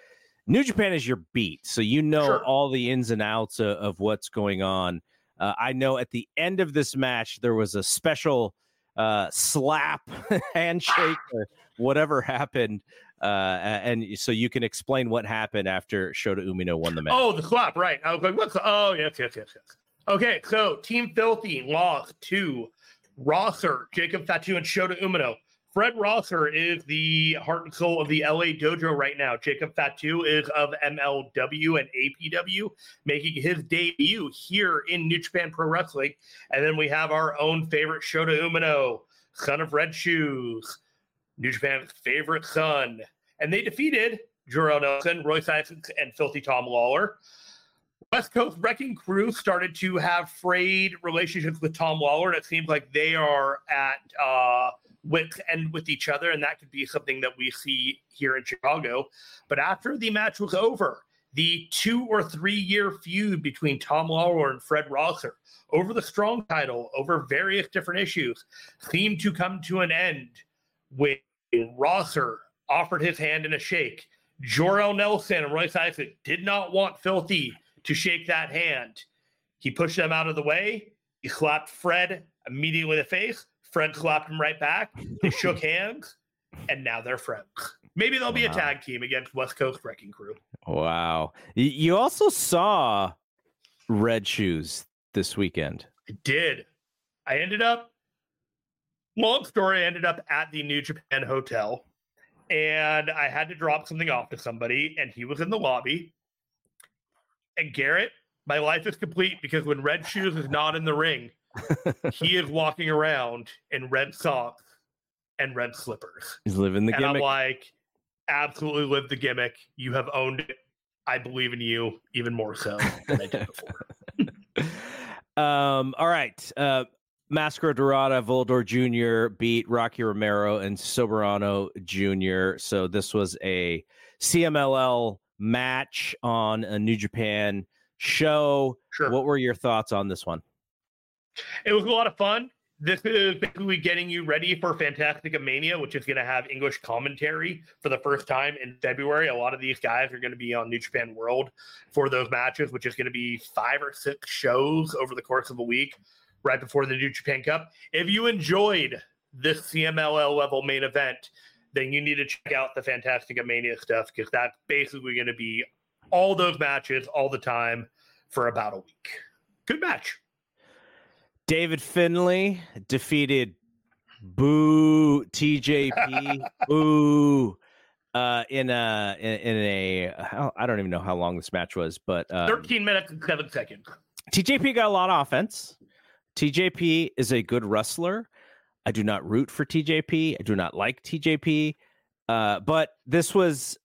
New Japan is your beat, so you know Sure. all the ins and outs of, of what's going on. Uh, I know at the end of this match there was a special uh, slap, (laughs) handshake, or whatever happened, uh, and so you can explain what happened after Shota Umino won the match. Oh, the slap, right. I was like, what's the, oh, yes, yes, yes, yes. Okay, so Team Filthy lost to Rosser, Jacob Fatu, and Shota Umino. Fred Rosser is the heart and soul of the LA dojo right now. Jacob Fatu is of MLW and APW, making his debut here in New Japan Pro Wrestling. And then we have our own favorite Shota Umino, son of Red Shoes, New Japan's favorite son. And they defeated Jorel Nelson, Royce Isaacs, and Filthy Tom Lawler. West Coast Wrecking Crew started to have frayed relationships with Tom Lawler, and it seems like they are at uh, with and with each other, and that could be something that we see here in Chicago. But after the match was over, the two or three year feud between Tom Lawler and Fred Rosser over the strong title, over various different issues, seemed to come to an end when Rosser offered his hand in a shake. Jorel Nelson and Royce Isaac did not want Filthy to shake that hand. He pushed them out of the way. He slapped Fred immediately in the face. Fred slapped him right back. They shook hands, and now they're friends. Maybe they'll be wow. a tag team against West Coast Wrecking Crew. Wow. You also saw Red Shoes this weekend. I did. I ended up, long story, I ended up at the New Japan Hotel and I had to drop something off to somebody, and he was in the lobby. And Garrett, my life is complete because when Red Shoes is not in the ring, he is walking around in red socks and red slippers. He's living the and gimmick. I'm like, absolutely live the gimmick. You have owned it. I believe in you even more so than I did before. (laughs) um, all right. Uh, Mascara Dorada, Volador Jr. beat Rocky Romero and Soberano Jr. So this was a CMLL match on a New Japan show. Sure. What were your thoughts on this one? It was a lot of fun. This is basically getting you ready for Fantastica Mania, which is going to have English commentary for the first time in February. A lot of these guys are going to be on New Japan World for those matches, which is going to be five or six shows over the course of a week, right before the New Japan Cup. If you enjoyed this CMLL level main event, then you need to check out the Fantastica Mania stuff because that's basically going to be all those matches all the time for about a week. Good match. David Finlay defeated Boo TJP (laughs) Boo uh, in a in, in a I don't even know how long this match was, but um, 13 minutes and seven seconds. TJP got a lot of offense. TJP is a good wrestler. I do not root for TJP. I do not like TJP. Uh, but this was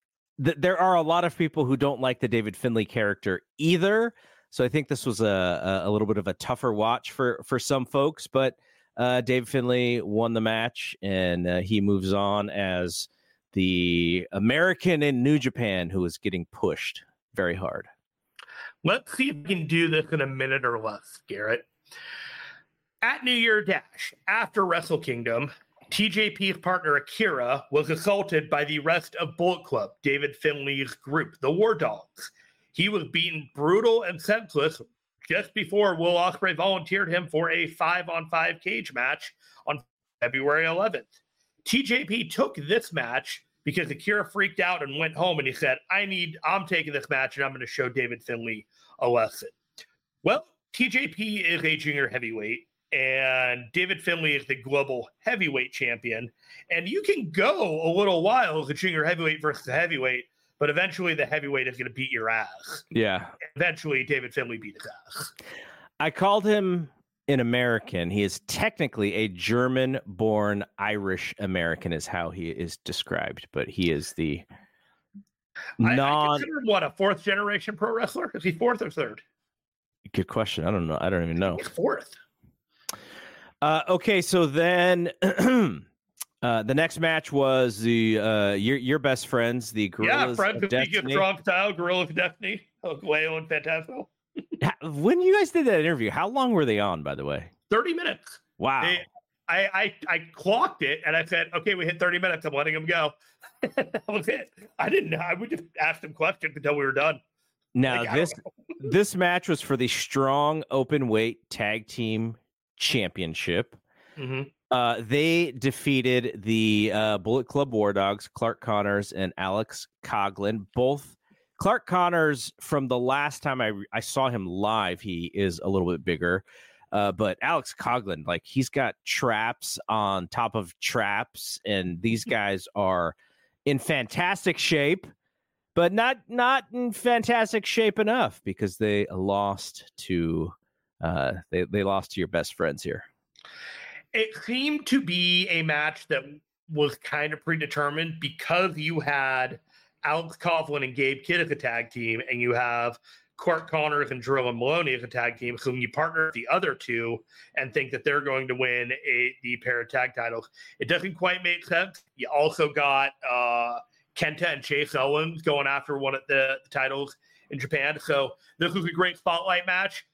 th- there are a lot of people who don't like the David Finlay character either. So I think this was a, a little bit of a tougher watch for for some folks, but uh, Dave Finlay won the match, and uh, he moves on as the American in New Japan who is getting pushed very hard. Let's see if we can do this in a minute or less, Garrett. At New Year Dash, after Wrestle Kingdom, TJP's partner Akira was assaulted by the rest of Bullet Club, David Finlay's group, the War Dogs. He was beaten brutal and senseless just before Will Ospreay volunteered him for a five on five cage match on February 11th. TJP took this match because Akira freaked out and went home and he said, I need, I'm taking this match and I'm going to show David Finlay a lesson. Well, TJP is a junior heavyweight and David Finlay is the global heavyweight champion. And you can go a little while as a junior heavyweight versus a heavyweight but eventually the heavyweight is going to beat your ass. Yeah. Eventually, David Finlay beat his ass. I called him an American. He is technically a German born Irish American, is how he is described, but he is the non. I, I what a fourth generation pro wrestler? Is he fourth or third? Good question. I don't know. I don't even know. He's fourth. Uh, okay, so then (clears throat) Uh, the next match was the uh, your your best friends, the Guerrillas yeah, friends of Destiny. (laughs) Strong Style, Guerrillas of Destiny, Leo and Phantasmo. when you guys did that interview, how long were they on? By the way, thirty minutes. Wow. They, I, I I clocked it and I said, okay, we hit thirty minutes. I'm letting them go. (laughs) that was it. I didn't know. I would just ask them questions until we were done. Now like, this (laughs) this match was for the strong open weight tag team championship. Mm-hmm. Uh, they defeated the uh, Bullet Club War Dogs, Clark Connors and Alex Coughlin. Both Clark Connors, from the last time I I saw him live, he is a little bit bigger. Uh, but Alex Coughlin, like he's got traps on top of traps, and these guys are in fantastic shape, but not not in fantastic shape enough because they lost to uh, they they lost to your best friends here. It seemed to be a match that was kind of predetermined because you had Alex Coughlin and Gabe Kidd as a tag team, and you have Clark Connors and Drilla Moloney as a tag team, whom you partner the other two and think that they're going to win a, the pair of tag titles. It doesn't quite make sense. You also got uh, Kenta and Chase Owens going after one of the, the titles in Japan. So this was a great spotlight match.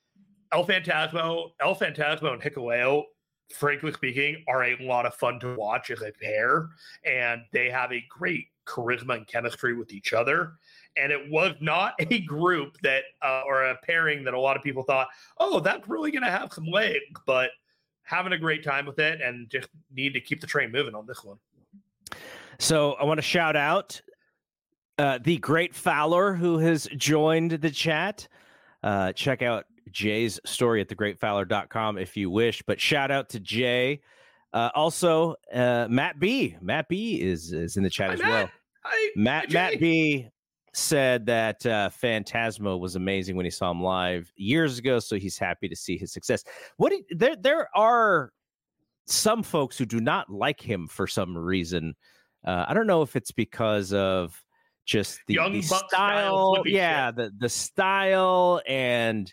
El Phantasmo, El Phantasmo and Hikuleo, frankly speaking, are a lot of fun to watch as a pair, and they have a great charisma and chemistry with each other. And it was not (laughs) a group that, uh, or a pairing that a lot of people thought, oh, that's really going to have some legs, but having a great time with it and just need to keep the train moving on this one. So I want to shout out uh, the great Fowler who has joined the chat. Uh, check out Jay's story at thegreatfowler.com if you wish. But shout out to Jay. Uh, also, uh, Matt B. Matt B is is in the chat Hi, as Matt. well. Hi, Matt Jay. Matt B said that uh, Phantasmo was amazing when he saw him live years ago, so he's happy to see his success. What do there there are some folks who do not like him for some reason. Uh, I don't know if it's because of just the, Young the style style, yeah, the the style and.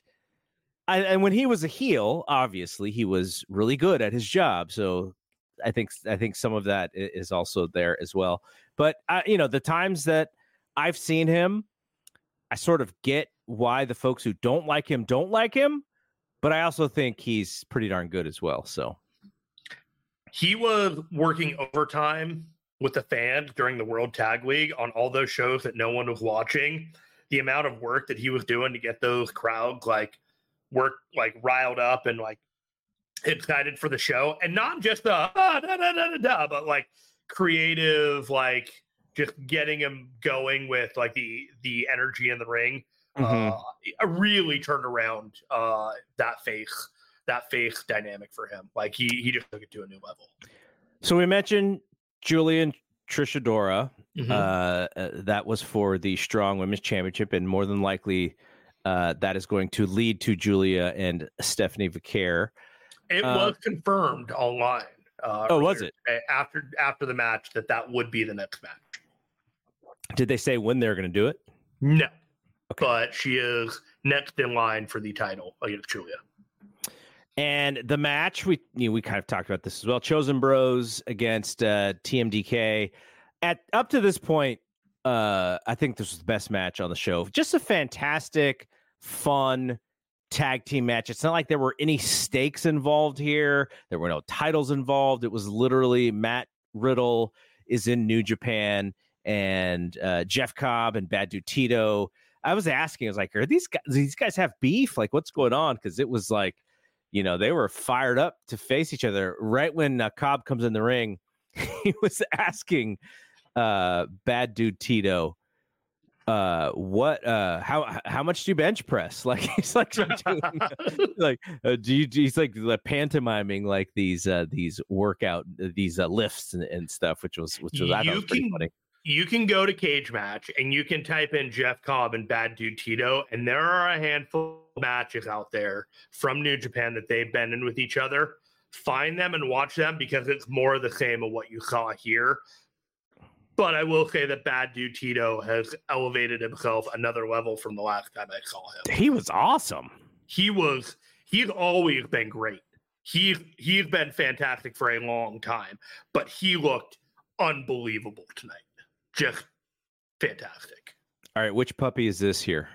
I, and when he was a heel, obviously he was really good at his job. So I think I think some of that is also there as well. But uh, you know, the times that I've seen him, I sort of get why the folks who don't like him don't like him. But I also think he's pretty darn good as well. So he was working overtime with the fans during the World Tag League on all those shows that no one was watching. The amount of work that he was doing to get those crowds like work like riled up and like excited for the show, and not just the ah, da, da, da, da, da, but like creative, like just getting him going with like the the energy in the ring. Uh, really turned around uh, that face that face dynamic for him. Like he he just took it to a new level. so we mentioned Julian Trish Adora. Mhm. Uh, uh, that was for the Strong Women's Championship, and more than likely, uh, that is going to lead to Julia and Stephanie Vaquer. It Uh, was confirmed online. Uh, Oh, was it after after the match that that would be the next match? Did they say when they're going to do it? No, but she is next in line for the title against Julia. And the match we you know, we kind of talked about this as well. Chosen Bros against uh, TMDK. At up to this point, uh, I think this was the best match on the show. Just a fantastic, fun tag team match. It's not like there were any stakes involved here. There were no titles involved. It was literally Matt Riddle is in New Japan and uh, Jeff Cobb and Bad Dude Tito. I was asking, I was like, are these guys these guys have beef? Like, what's going on? Because it was like, you know, they were fired up to face each other. Right when uh, Cobb comes in the ring, (laughs) he was asking uh, Bad Dude Tito, uh, what, uh, how how much do you bench press? (laughs) Like he's like doing, (laughs) like uh, do you, he's like like, pantomiming like these uh these workout these uh, lifts and, and stuff which was which was I thought You was pretty can- funny you can go to Cage Match and you can type in Jeff Cobb and Bad Dude Tito, and there are a handful of matches out there from New Japan that they've been in with each other. Find them and watch them because it's more of the same of what you saw here. But I will say that Bad Dude Tito has elevated himself another level from the last time I saw him. he was awesome He was he's always been great. He's he's been fantastic for a long time, but he looked unbelievable tonight. Just fantastic. all right which puppy is this here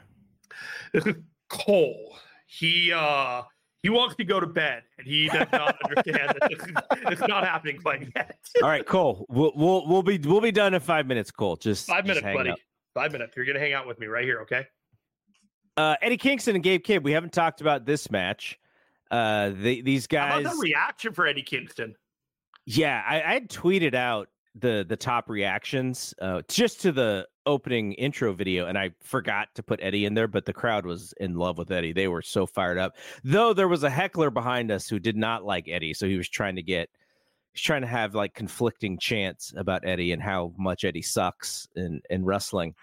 This (laughs) is Cole. He uh he wants to go to bed and he does not (laughs) understand that this is, it's not happening quite yet. all right Cole we'll we'll we'll be we'll be done in five minutes Cole just Five minutes, hang buddy. out. Five minutes. You're gonna hang out with me right here, okay? uh Eddie Kingston and Gabe Kidd we haven't talked about this match uh they, these guys the reaction for Eddie Kingston? Yeah, I, I had tweeted out the the top reactions uh, just to the opening intro video, and I forgot to put Eddie in there, but the crowd was in love with Eddie. They were so fired up. Though there was a heckler behind us who did not like Eddie, so he was trying to get he's trying to have like conflicting chants about Eddie and how much Eddie sucks in in wrestling.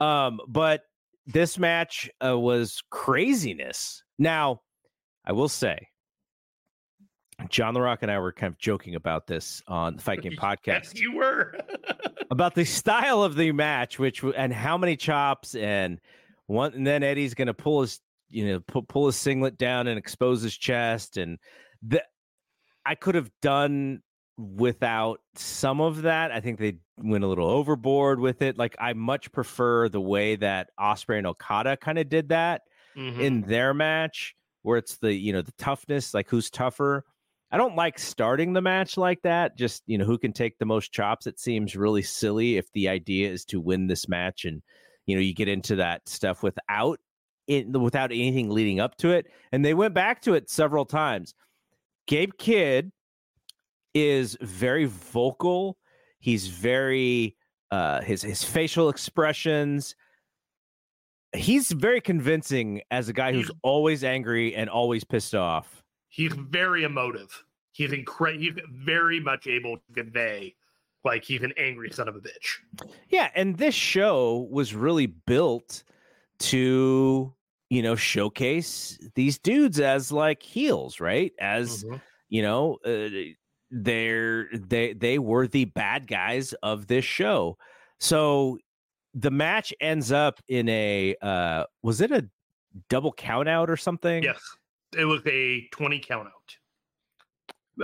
Um, but this match uh, was craziness. Now, I will say, John The Rock and I were kind of joking about this on the Fight Game (laughs) podcast. yes, you were. (laughs) about the style of the match, which and how many chops and one, and then Eddie's going to pull his, you know, pull, pull his singlet down and expose his chest, and the I could have done without some of that. I think they went a little overboard with it. Like I much prefer the way that Osprey and Okada kind of did that Mhm. in their match, where it's the you know the toughness, like who's tougher. I don't like starting the match like that. Just you know who can take the most chops. It seems really silly if the idea is to win this match, and you know you get into that stuff without it without anything leading up to it. And they went back to it several times. Gabe Kidd is very vocal. He's very uh his his facial expressions. He's very convincing as a guy who's always angry and always pissed off. He's very emotive. He's incredible. He's very much able to convey like he's an angry son of a bitch. Yeah, and this show was really built to, you know, showcase these dudes as like heels, right? As Mhm. you know, uh, they're they they were the bad guys of this show. So the match ends up in a uh was it a double count out or something? Yes, it was a twenty count out.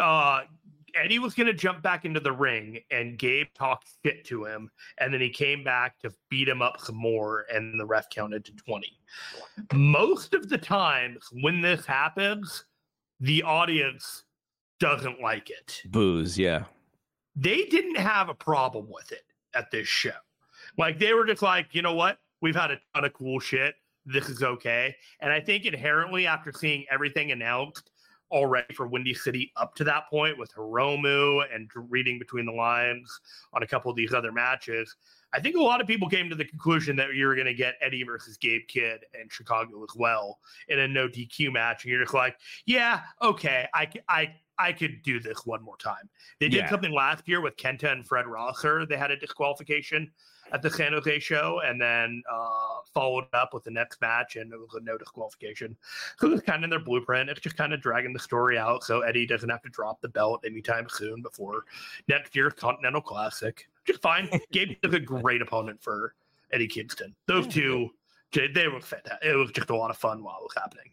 Uh, Eddie was going to jump back into the ring, and Gabe talked shit to him, and then he came back to beat him up some more, and the ref counted to twenty. Most of the times when this happens, the audience doesn't like it. Booze, yeah. they didn't have a problem with it at this show. Like they were just like, you know what? We've had a ton of cool shit. This is okay. And I think inherently, after seeing everything announced already for Windy City up to that point with Hiromu and reading between the lines on a couple of these other matches, I think a lot of people came to the conclusion that you were going to get Eddie versus Gabe Kidd in Chicago as well in a no DQ match. And you're just like, yeah, okay, I, I I could do this one more time. They did Yeah. something last year with Kenta and Fred Rosser. They had a disqualification at the San Jose show and then uh, followed up with the next match and it was a no disqualification. So it's kind of in their blueprint. It's just kind of dragging the story out so Eddie doesn't have to drop the belt anytime soon before next year's Continental Classic. Just fine. (laughs) Gabe is a great opponent for Eddie Kingston. Those two, they they were fantastic. It was just a lot of fun while it was happening.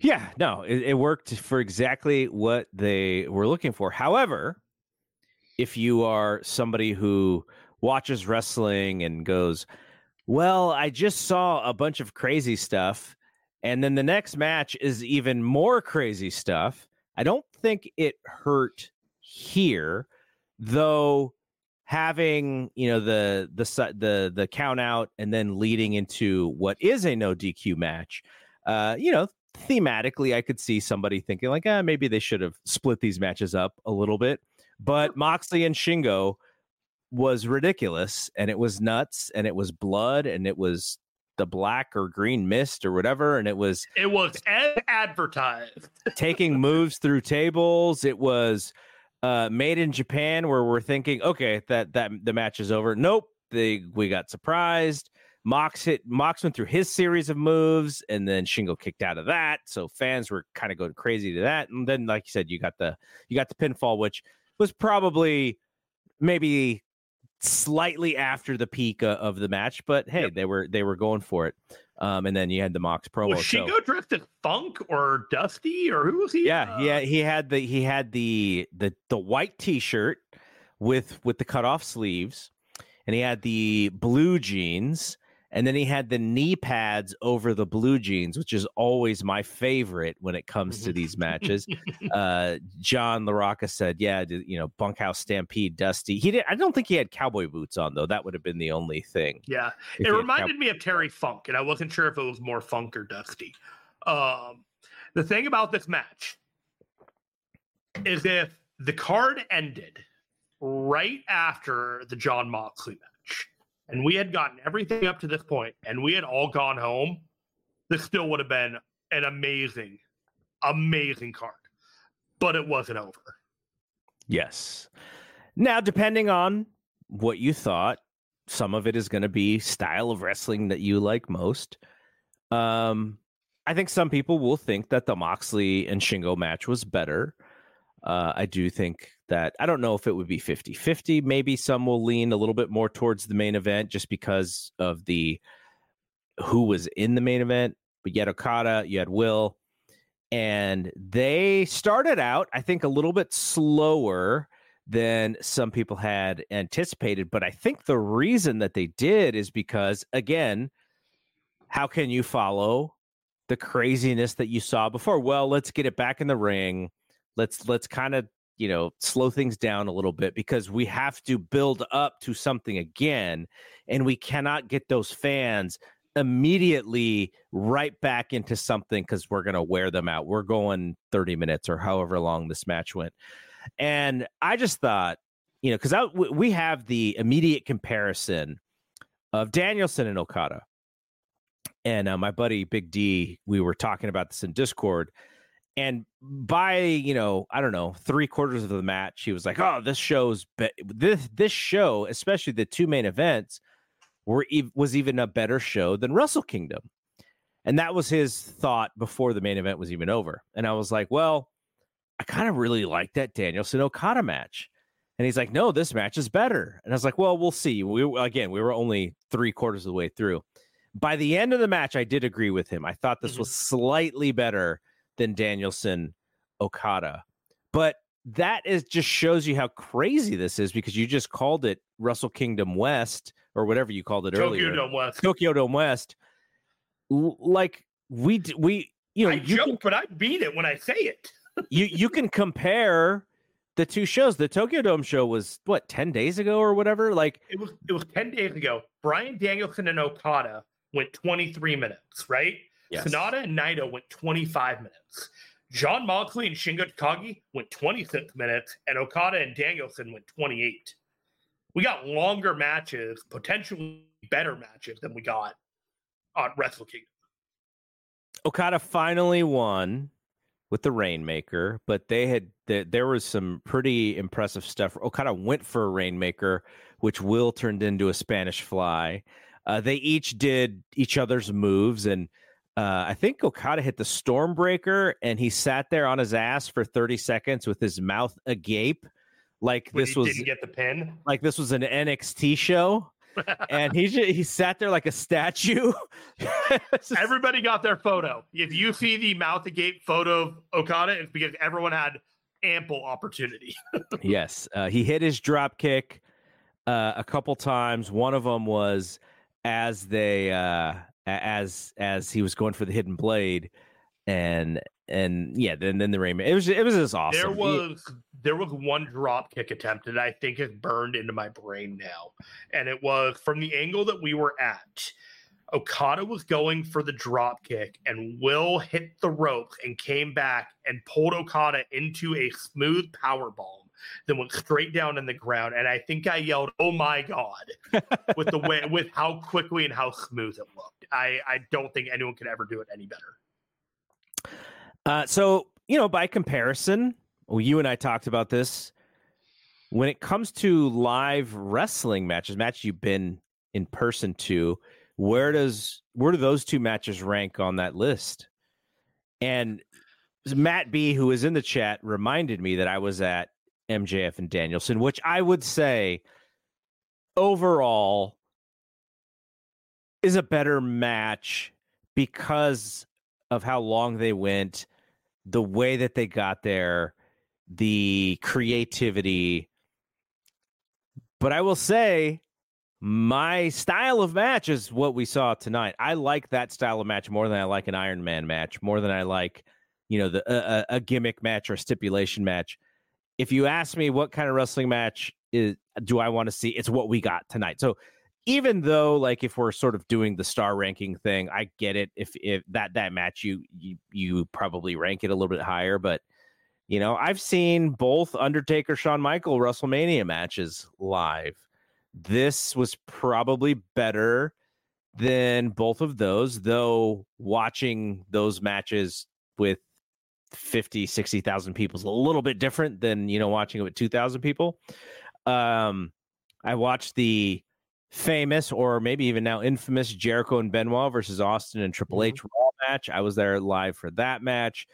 Yeah, no, it, it worked for exactly what they were looking for. However, if you are somebody who watches wrestling and goes, Well, I just saw a bunch of crazy stuff, and then the next match is even more crazy stuff, I don't think it hurt here, though having you know the the the the count out and then leading into what is a no DQ match uh you know thematically I could see somebody thinking like ah maybe they should have split these matches up a little bit. But Moxley and Shingo was ridiculous and it was nuts and it was blood and it was the black or green mist or whatever and it was It was ad- advertised. (laughs) taking moves through tables. It was uh, made in Japan, where we're thinking, okay, that that the match is over. Nope, they we got surprised. Mox hit Mox went through his series of moves, and then Shingo kicked out of that. So fans were kind of going crazy to that. And then, like you said, you got the you got the pinfall, which was probably maybe slightly after the peak uh, of the match, but hey, Yep. they were they were going for it. Um, and then you had the Mox promo. Was so- Shingo dressed as Funk or Dusty or who was he? yeah, Uh, yeah, he had the he had the the the white t-shirt with with the cut off sleeves, and he had the blue jeans, and then he had the knee pads over the blue jeans, which is always my favorite when it comes to these matches. (laughs) uh, John LaRocca said, "Yeah, you know, bunkhouse stampede, Dusty." He did. I don't think he had cowboy boots on though. That would have been the only thing. Yeah, it had cow- reminded me of Terry Funk, and I wasn't sure if it was more Funk or Dusty. Um, the thing about this match is if the card ended right after the Jon Moxley match, and we had gotten everything up to this point and we had all gone home, this still would have been an amazing, amazing card. But it wasn't over. Yes. Now, depending on what you thought, some of it is going to be style of wrestling that you like most. Um, I think some people will think that the Moxley and Shingo match was better. Uh, I do think that I don't know if it would be 50 50. Maybe some will lean a little bit more towards the main event just because of the who was in the main event. But had Okada, you had Will, and they started out, I think, a little bit slower than some people had anticipated. But I think the reason that they did is because, again, how can you follow the craziness that you saw before? Well, let's get it back in the ring. Let's let's kind of you know slow things down a little bit because we have to build up to something again, and we cannot get those fans immediately right back into something because we're going to wear them out. We're going 30 minutes or however long this match went. And I just thought, you know, because we have the immediate comparison of Danielson and Okada. And uh, my buddy Big D, we were talking about this in Discord. And by you know, I don't know, three quarters of the match, he was like, "Oh, this show's be- this this show, especially the two main events, were e- was even a better show than Wrestle Kingdom." And that was his thought before the main event was even over. And I was like, "Well, I kind of really like that Danielson Okada match. And he's like, no, this match is better. And I was like, well, we'll see. We again, we were only three quarters of the way through. By the end of the match, I did agree with him. I thought this mm-hmm. was slightly better than Danielson Okada. But that is just shows you how crazy this is because you just called it Wrestle Kingdom West or whatever you called it Tokyo earlier. Dome West. Tokyo Dome West. L- like we we you know I you joke, can, but I beat it when I say it (laughs) you you can compare the two shows. The Tokyo Dome show was what ten days ago or whatever. Like it was it was ten days ago. Bryan Danielson and Okada went twenty three minutes, right? Yes. Sanada and Naito went twenty five minutes. Jon Moxley and Shingo Takagi went 26 minutes, and Okada and Danielson went 28. We got longer matches, potentially better matches than we got on Wrestle Kingdom. Okada finally won with the Rainmaker, but they had the, there was some pretty impressive stuff. Okada went for a Rainmaker, which Will turned into a Spanish Fly. Uh, they each did each other's moves, and uh, I think Okada hit the Stormbreaker, and he sat there on his ass for thirty seconds with his mouth agape, like when this was didn't get the pin, like this was an NXT show and he just, he sat there like a statue. (laughs) Everybody got their photo. If you see the mouth agape photo of Okada, it's because everyone had ample opportunity. (laughs) yes, uh, he hit his drop kick uh, a couple times. One of them was as they uh, as as he was going for the hidden blade, and and yeah, then then the Raymond. It was it was just awesome. There was he, there was one drop kick attempt that I think is burned into my brain now, and it was from the angle that we were at. Okada was going for the drop kick, and Will hit the rope and came back and pulled Okada into a smooth power bomb. Then went straight down in the ground, and I think I yelled, "Oh my god!" with the way with how quickly and how smooth it looked. I I don't think anyone could ever do it any better. Uh, so you know, by comparison, well, you and I talked about this. When it comes to live wrestling matches, matches you've been in person to, where does where do those two matches rank on that list? And Matt B, who is in the chat, reminded me that I was at MJF and Danielson, which I would say overall is a better match because of how long they went, the way that they got there, the creativity. But I will say, my style of match is what we saw tonight. I like that style of match more than I like an Iron Man match, more than I like, you know, the a, a gimmick match or stipulation match. If you ask me what kind of wrestling match is do I want to see, it's what we got tonight. So even though like if we're sort of doing the star ranking thing, I get it. If if that that match you you you probably rank it a little bit higher, but you know, I've seen both Undertaker, Shawn Michael WrestleMania matches live. this was probably better than both of those, though watching those matches with 50, 60,000 people is a little bit different than, you know, watching it with 2,000 people. Um, I watched the famous or maybe even now infamous Jericho and Benoit versus Austin and Triple H Raw match. I was there live for that match.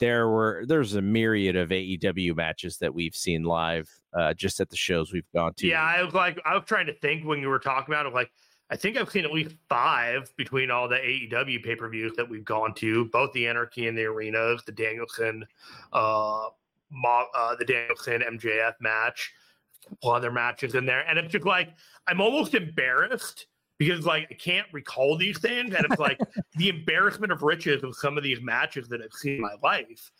There were there's a myriad of AEW matches that we've seen live uh, just at the shows we've gone to. Yeah, I was like I was trying to think when you were talking about it, like I think I've seen at least five between all the AEW pay per views that we've gone to, both the Anarchy and the Arenas, the Danielson, uh, Mo- uh the Danielson MJF match, other matches in there, and it's just like I'm almost embarrassed because like I can't recall these things, and it's like (laughs) the embarrassment of riches of some of these matches that I've seen in my life.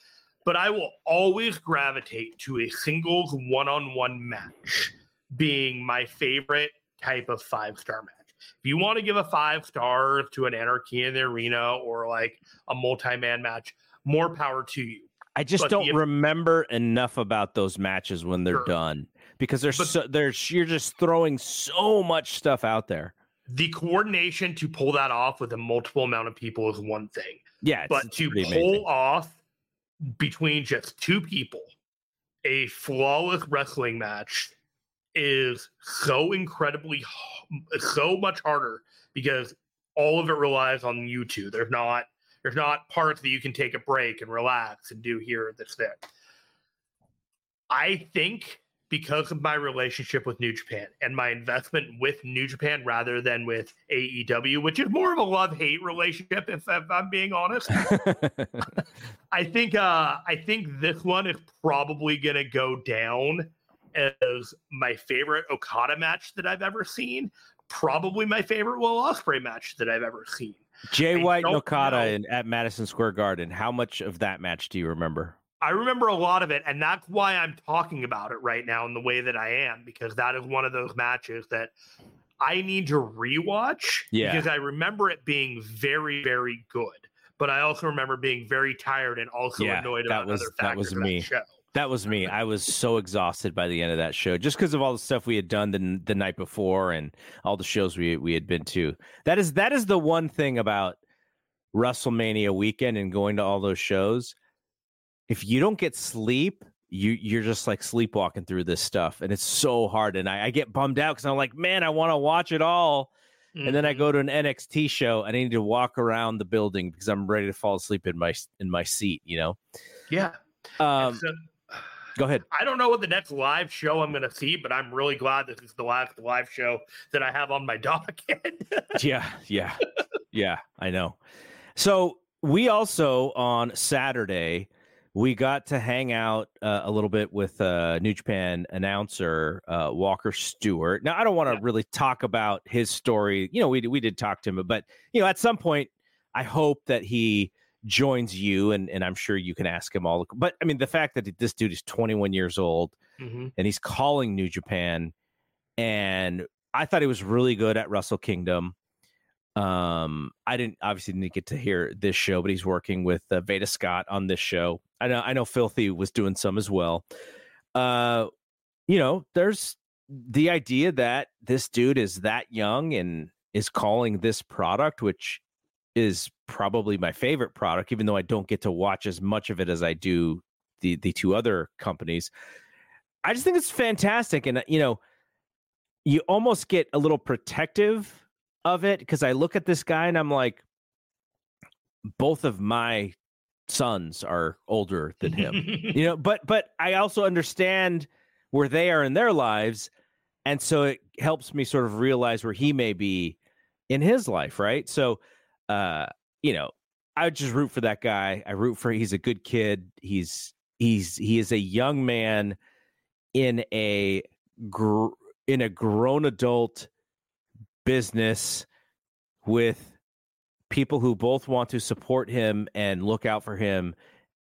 But I will always gravitate to a singles one-on-one match being my favorite type of five-star match. If you want to give a five stars to an Anarchy in the Arena or like a multi-man match, more power to you. I just But don't the- remember enough about those matches when they're Sure. done because there's so, there's you're just throwing so much stuff out there. The coordination to pull that off with a multiple amount of people is one thing. Yeah, but to pull amazing. off between just two people a flawless wrestling match is so incredibly so much harder because all of it relies on you two there's not there's not parts that you can take a break and relax and do here that's there i think because of my relationship with New Japan and my investment with New Japan rather than with AEW, which is more of a love hate relationship, if, if I'm being honest. (laughs) I think uh, I think this one is probably going to go down as my favorite Okada match that I've ever seen. Probably my favorite Will Ospreay match that I've ever seen. Jay I White and Okada know. in, at Madison Square Garden. How much of that match do you remember? I remember a lot of it, and that's why I'm talking about it right now in the way that I am, because that is one of those matches that I need to rewatch Yeah. because I remember it being very, very good. But I also remember being very tired and also Yeah, annoyed that about was- other that factors was of me. That show. That was me. I was so exhausted by the end of that show, just because of all the stuff we had done the, the night before and all the shows we we had been to. That is that is the one thing about WrestleMania weekend and going to all those shows. If you don't get sleep, you you're just like sleepwalking through this stuff, and it's so hard. And I, I get bummed out because I'm like, man, I want to watch it all, and then I go to an NXT show and I need to walk around the building because I'm ready to fall asleep in my in my seat. You know. Yeah. Um, So- go ahead. I don't know what the next live show I'm going to see, but I'm really glad this is the last live show that I have on my (laughs) docket. yeah, yeah, yeah. I know. So we also on Saturday we got to hang out uh, a little bit with uh, New Japan announcer uh, Walker Stewart. Now I don't want to Yeah. really talk about his story. You know, we we did talk to him, but you know, at some point, I hope that he joins you, and and I'm sure you can ask him all. The, but I mean, the fact that this dude is 21 years old Mhm. and he's calling New Japan. And I thought he was really good at Wrestle Kingdom. Um, I didn't obviously didn't get to hear this show, but he's working with uh, Veda Scott on this show. I know I know Filthy was doing some as well. Uh, you know, there's the idea that this dude is that young and is calling this product, which is probably my favorite product, even though I don't get to watch as much of it as I do the the two other companies. I just think it's fantastic, and uh, you know, you almost get a little protective of it because I look at this guy and I'm like, both of my sons are older than him, (laughs) you know. But but I also understand where they are in their lives, and so it helps me sort of realize where he may be in his life, right? So, uh, you know, I just root for that guy. I root for he's a good kid. He's he's he is a young man in a gr- in a grown adult business with people who both want to support him and look out for him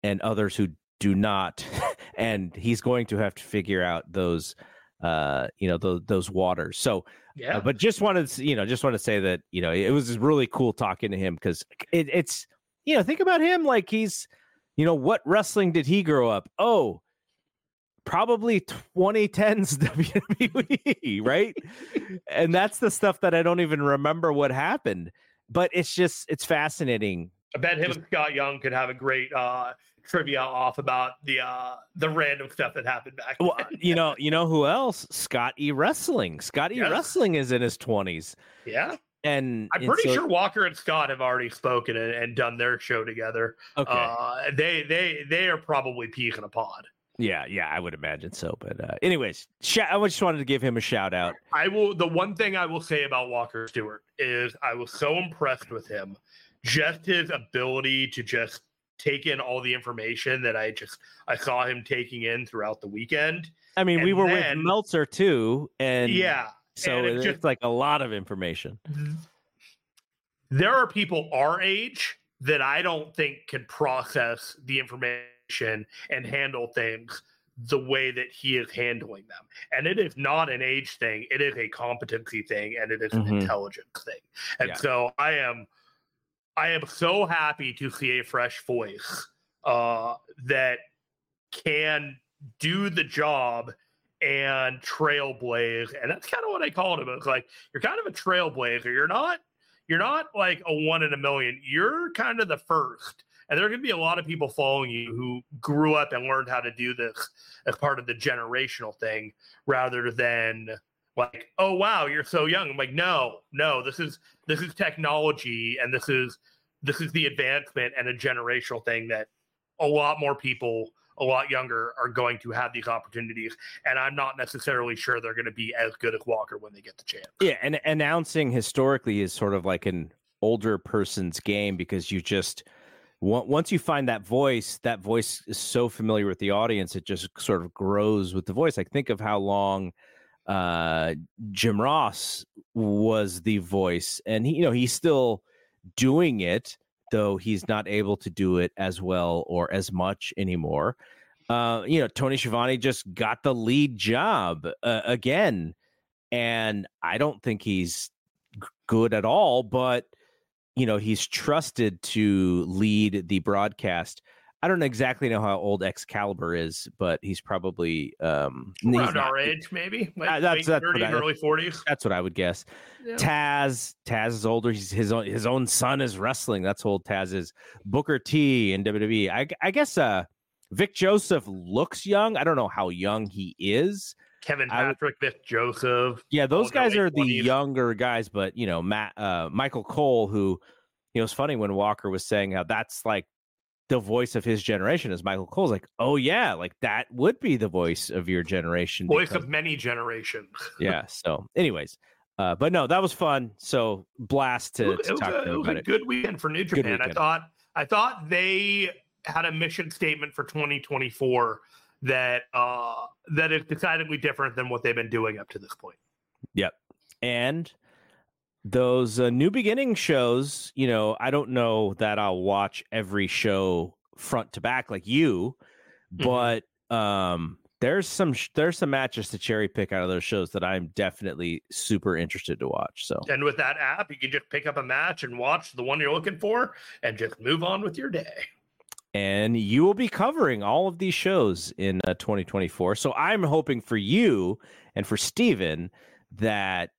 and others who do not (laughs) and he's going to have to figure out those uh you know those those waters so yeah. uh, but just wanted to you know just want to say that you know it was really cool talking to him because it, it's you know think about him like he's you know what wrestling did he grow up oh probably 2010s (laughs) WWE, right? (laughs) and that's the stuff that I don't even remember what happened. But it's just it's fascinating. I bet him Just- and Scott Young could have a great uh, trivia off about the uh, the random stuff that happened back. Well, then. you know, (laughs) you know who else? Scott E. Wrestling. Scott E. Yes. Wrestling is in his 20s. yeah, And I'm and pretty so- sure Walker and Scott have already spoken and, and done their show together. Okay. Uh, they they they are probably peeking a pod. yeah, yeah, I would imagine so. But uh, anyways, sh- I just wanted to give him a shout out. I will. The one thing I will say about Walker Stewart is I was so impressed with him, just his ability to just take in all the information that I just I saw him taking in throughout the weekend. I mean, we were then- with Meltzer too, and yeah, so and it it's just- like a lot of information. there are people our age that I don't think can process the information and handle things the way that he is handling them. And it is not an age thing, it is a competency thing and it is an Mhm. intelligence thing. And Yeah. so I am I am so happy to see a fresh voice uh that can do the job and trailblaze. And that's kind of what I called him. It's like you're kind of a trailblazer. You're not you're not like a one in a million. You're kind of the first. And there are going to be a lot of people following you who grew up and learned how to do this as part of the generational thing rather than like, oh wow, you're so young. I'm like, no, no, this is this is technology and this is this is the advancement and a generational thing that a lot more people a lot younger are going to have these opportunities and i'm not necessarily sure they're going to be as good as walker when they get the chance Yeah, and announcing historically is sort of like an older person's game because you just once you find that voice, that voice is so familiar with the audience, it just sort of grows with the voice. Like think of how long uh, Jim Ross was the voice, and he, you know, he's still doing it, though he's not able to do it as well or as much anymore. Uh, you know, Tony Schiavone just got the lead job uh, again, and I don't think he's good at all, but you know, he's trusted to lead the broadcast. I don't exactly know how old Excalibur is, but he's probably um he's around not- our age maybe like Uh, that's- late that's 30s I- early 40s That's what I would guess. Yeah. Taz, Taz is older. He's his own his own son is wrestling. That's old Taz is. Booker T in WWE. I, I guess uh Vic Joseph looks young. I don't know how young he is. kevin I would- patrick vic joseph Yeah, those guys are the younger guys, but you know, Matt uh Michael Cole, who you know, it's funny when Walker was saying how that's like the voice of his generation is Michael Cole's like, oh yeah, like that would be the voice of your generation. voice because- of many generations (laughs) yeah. So, anyways, uh, but no, that was fun. So blast to, it to it was talk a, to it was about a it. good weekend for new japan i thought i thought they had a mission statement for 2024 that uh that is decidedly different than what they've been doing up to this point. Yep. And those uh, new beginning shows, you know, I don't know that I'll watch every show front to back like you, Mhm. but um there's some there's some matches to cherry pick out of those shows that I'm definitely super interested to watch. So and with that app you can just pick up a match and watch the one you're looking for and just move on with your day and you will be covering all of these shows in uh, 2024. So I'm hoping for you and for Steven that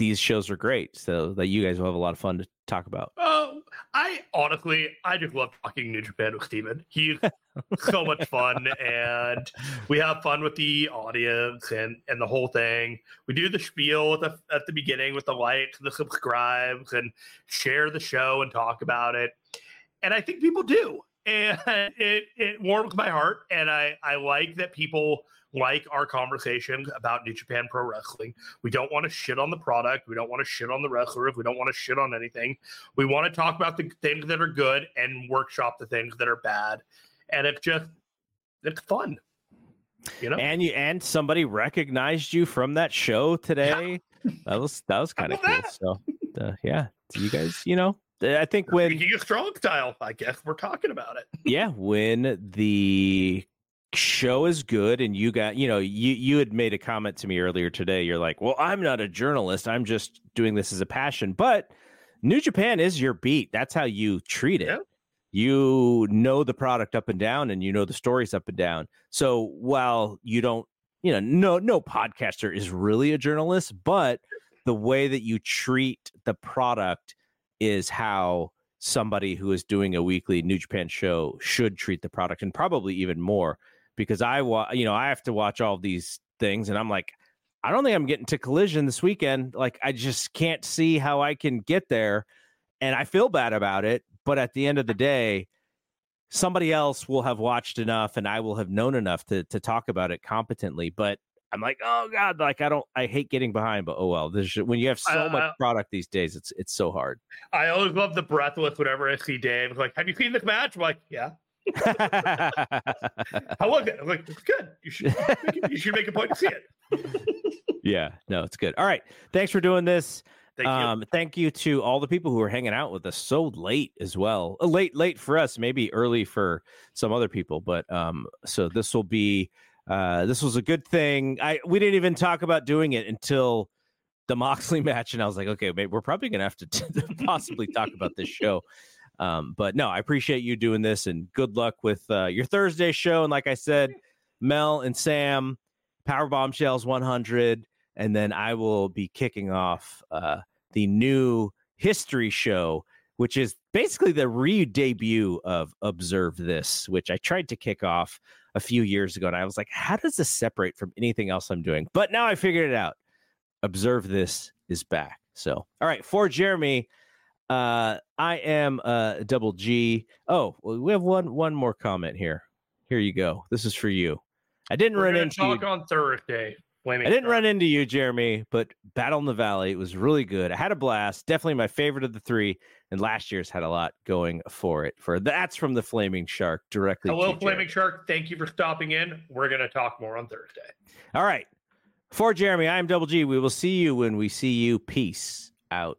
these shows are great so that you guys will have a lot of fun to talk about. Oh, I honestly, I just love talking New Japan with Steven. He's (laughs) so much fun, and we have fun with the audience and and the whole thing. We do the spiel at the at the beginning with the likes, the subscribes, and share the show and talk about it. And I think people do, and (laughs) it it warms my heart. And I I like that people like our conversations about New Japan Pro Wrestling. We don't want to shit on the product. We don't want to shit on the wrestlers. We don't want to shit on anything. We want to talk about the things that are good and workshop the things that are bad. And it's just, it's fun. You know? And you and somebody recognized you from that show today. That was that was kind of cool. So uh, yeah, you guys, you know, I think when of strong style, I guess we're talking about it. yeah when the show is good and you got you know you you had made a comment to me earlier today. You're like well i'm not a journalist. I'm just doing this as a passion. But new japan is your beat. That's how you treat it. Yeah. you know the product up and down and you know the stories up and down. So while you don't, you know, no no podcaster is really a journalist, but the way that you treat the product is how somebody who is doing a weekly New Japan show should treat the product and probably even more because I wa- you know, I have to watch all these things and I'm like I don't think I'm getting to collision this weekend. Like I just can't see how I can get there and I feel bad about it, but at the end of the day, somebody else will have watched enough and I will have known enough to to talk about it competently. But I'm like, oh god, like I don't, I hate getting behind, but oh well. This when you have so much product these days, it's it's so hard. I always love the breathless whenever I see Dave. Like, have you seen this match? I'm like, yeah. Was it? I'm like, it's good. You should you should make a point to see it. (laughs) yeah, no, it's good. All right, thanks for doing this. Thank you. Um, thank you to all the people who are hanging out with us so late as well. Uh, late, late for us, maybe early for some other people. But um, so this will be uh, this was a good thing. I we didn't even talk about doing it until the Moxley (laughs) match, and I was like, okay, maybe we're probably gonna have to t- (laughs) possibly talk about this show. Um, but no, I appreciate you doing this, and good luck with uh, your Thursday show. And like I said, Mel and Sam, Power Bombshells 100, and then I will be kicking off uh, the new history show, which is basically the re-debut of Observe This, which I tried to kick off a few years ago, and I was like, how does this separate from anything else I'm doing? But now I figured it out. Observe This is back. So, all right, for Jeremy. Uh, I am uh, double G. Oh, well, we have one one more comment here. Here you go. This is for you. I didn't We're run into talk you. on Thursday. I didn't run into you, Jeremy, but Battle in the Valley was really good. I had a blast. Definitely my favorite of the three. And last year's had a lot going for it. For that's from the Flaming Shark directly. Hello. Flaming Shark. Thank you for stopping in. We're gonna talk more on Thursday. All right. For Jeremy, I am Double G. We will see you when we see you. Peace out.